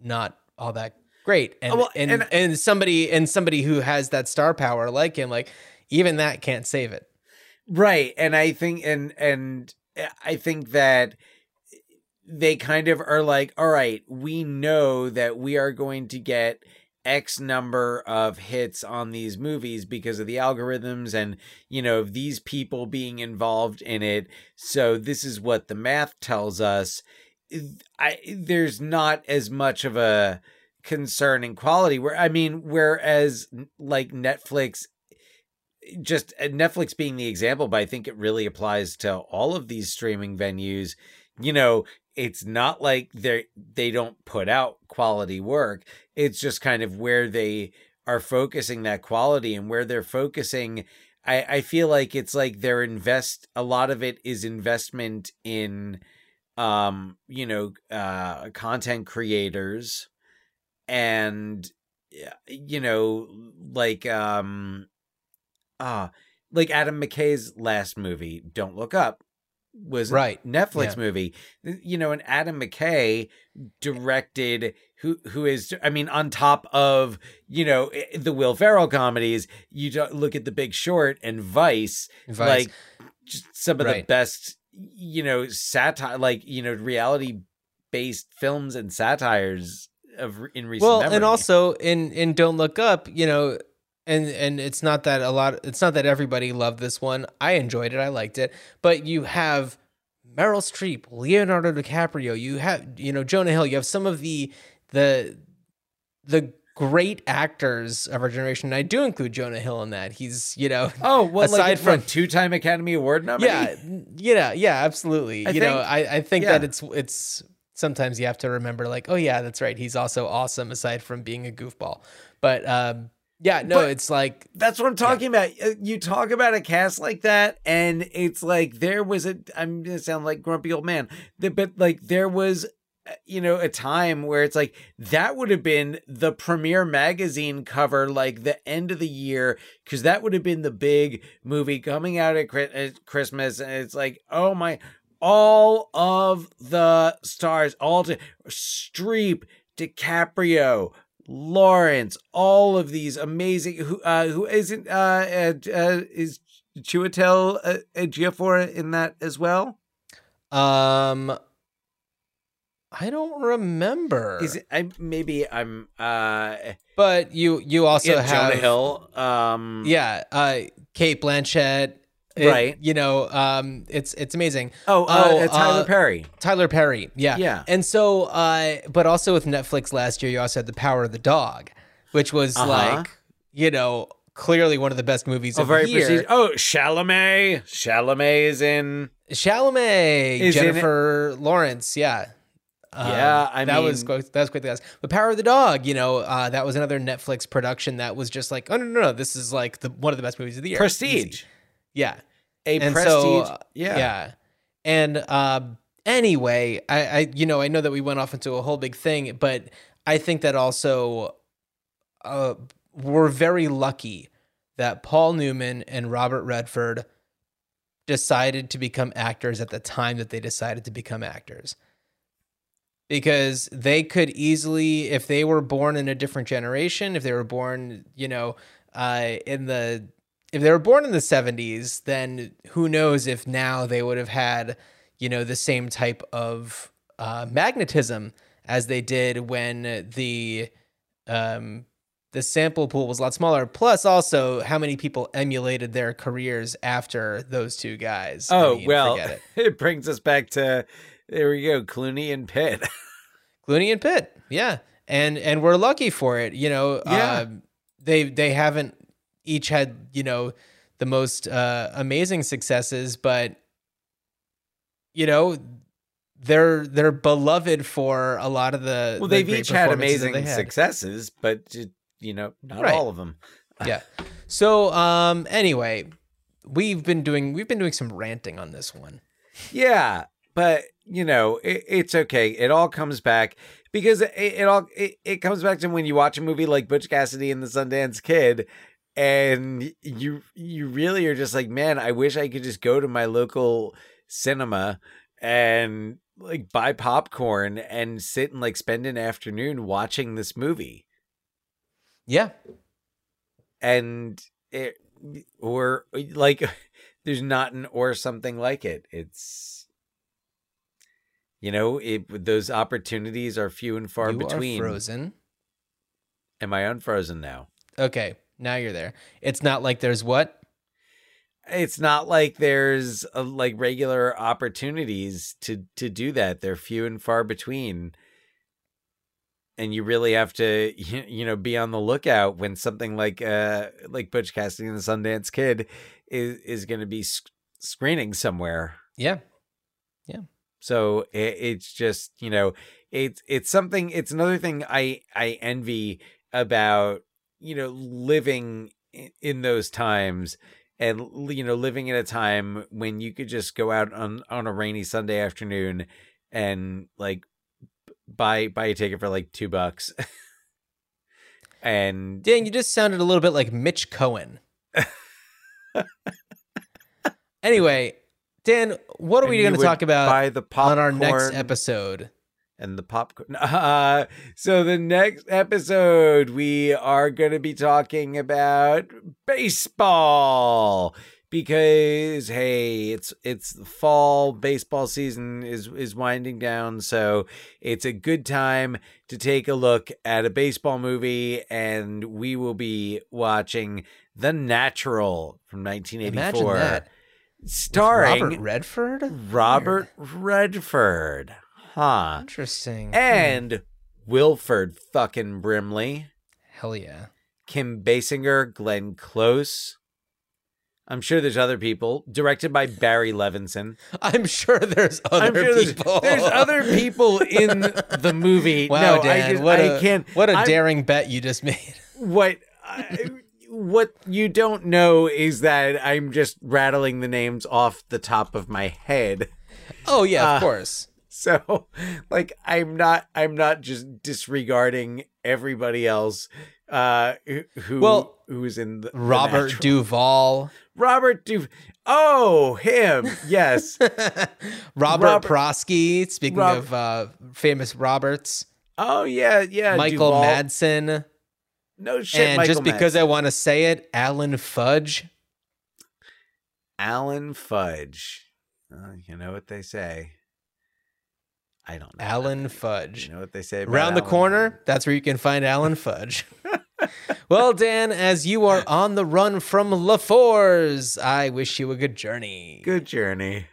not all that great. Oh, and Well, and, and- and somebody and somebody who has that star power like him like even that can't save it. Right. And i think and and eh, i think that they kind of are like all right we know that we are going to get x number of hits on these movies because of the algorithms and you know these people being involved in it. So this is what the math tells us. I there's not as much of a concern in quality where i mean whereas like netflix just uh, Netflix being the example, but I think it really applies to all of these streaming venues. You know, it's not like they they don't put out quality work. It's just kind of where they are focusing that quality and where they're focusing. I, I feel like it's like they're invest a lot of it is investment in um you know uh content creators and you know like um ah like Adam McKay's last movie Don't Look Up was Right. Netflix Yeah. movie you know and Adam McKay directed who who is I mean on top of you know the Will Ferrell comedies you don't look at The Big Short and Vice, Vice. like some of the best you know satire like you know reality based films and satires of in recent well memory. and also in in don't look up you know and and it's not that a lot it's not that everybody loved this one. I enjoyed it. I liked it. But you have meryl streep leonardo dicaprio. You have you know jonah hill. You have some of the the the great actors of our generation. And i do include jonah hill in that. He's you know oh well aside like from- two-time Academy Award nominee? Yeah yeah yeah absolutely. I you know i i think yeah. that it's it's sometimes you have to remember like oh yeah that's right he's also awesome aside from being a goofball but um yeah no But- it's like That's what I'm talking about. Uh, You talk about a cast like that, and it's like there was a. I'm gonna sound like grumpy old man, but like there was, uh, you know, a time where it's like that would have been the premiere magazine cover, like the end of the year, because that would have been the big movie coming out at Christmas, and it's like, oh my, all of the stars, all to Streep, DiCaprio, Lawrence, all of these amazing who uh who isn't uh, uh, uh is Chiwetel uh, Ejiofor in that as well? um i don't remember Is it I maybe I'm uh but you you also yeah, have Jonah Hill um yeah uh cate blanchett it- Right. you know um it's it's amazing oh uh, Oh, Tyler uh, Perry Tyler Perry, yeah, Yeah. And so, uh, but also with Netflix last year, you also had The Power of the Dog, which was Uh-huh. like, you know, clearly one of the best movies oh of very the year. prestigious oh Chalamet Chalamet is in Chalamet, Is in Jennifer Lawrence, yeah. Um, Yeah, I that was mean- quite, that was quite the guys. But Power of the Dog, you know, uh, that was another Netflix production that was just like, oh no, no, no, this is like the one of the best movies of the year. Prestige yeah. A and prestige. so yeah. Yeah. And um anyway I, I you know i know that we went off into a whole big thing but i think that also uh we're very lucky that paul newman and robert redford decided to become actors at the time that they decided to become actors. Because they could easily if they were born in a different generation if they were born you know uh in the if they were born in the 70s then who knows if now they would have had you know the same type of uh magnetism as they did when the um the sample pool was a lot smaller plus also how many people emulated their careers after those two guys I oh mean, well it. it brings us back to there we go Clooney and Pitt Clooney and Pitt, yeah, and and we're lucky for it. You know, Yeah. um, they they haven't each had you know the most uh, amazing successes, but you know they're they're beloved for a lot of the. well the they've each had amazing had. successes but you know not Right. all of them Yeah. So um anyway, we've been doing we've been doing some ranting on this one. Yeah, but you know, it, it's okay. It all comes back because it, it all it, it comes back to when you watch a movie like Butch Cassidy and the Sundance Kid and you you really are just like, man, I wish I could just go to my local cinema and like buy popcorn and sit and like spend an afternoon watching this movie. Yeah. And it or like there's not an or something like it. It's you know, it those opportunities are few and far you between. frozen. Am I unfrozen now? Okay, now you're there. It's not like there's what? It's not like there's uh like regular opportunities to to do that. They're few and far between. And you really have to you you know be on the lookout when something like uh like Butch Cassidy and the Sundance Kid is is going to be sc- screening somewhere. Yeah. Yeah. So it, it's just you know it's it's something. It's another thing I I envy about you know living in, those times and you know living in a time when you could just go out on on a rainy Sunday afternoon and like buy buy a ticket for like two bucks. and Dan, you just sounded a little bit like Mitch Cohen. anyway, Dan, what are and we going to talk about on our next episode? And the popcorn. Uh, so the next episode we are going to be talking about baseball because hey, it's it's fall baseball season is is winding down, so it's a good time to take a look at a baseball movie and we will be watching The Natural from 1984 Imagine that. starring Robert Redford? Robert Redford. Huh. Interesting. And Wilford fucking Brimley, Hell yeah. Kim Basinger, Glenn Close. I'm sure there's other people. Directed by Barry Levinson. I'm sure there's other sure there's, people. there's other people in the movie. Wow, no, Dan, I just what I a, can't. What a I'm- daring bet you just made. what I, what you don't know is that I'm just rattling the names off the top of my head. Oh yeah, of Uh, course. So like I'm not I'm not just disregarding everybody else uh who- who Well, who's in the, the Robert Natural. Duvall, Robert Du Oh, him. Yes. Robert, Robert- Prosky. Speaking Rob- of uh, famous Roberts, oh yeah, yeah. Michael Duvall. Madsen, No shit. and Michael just because I want to say it, Alan Fudge. Alan Fudge. Uh, you know what they say. I don't know. Alan Fudge. You know what they say Round the Alan corner, that's where you can find Alan Fudge. well, Dan, as you are on the run from LaFours, I wish you a good journey. Good journey.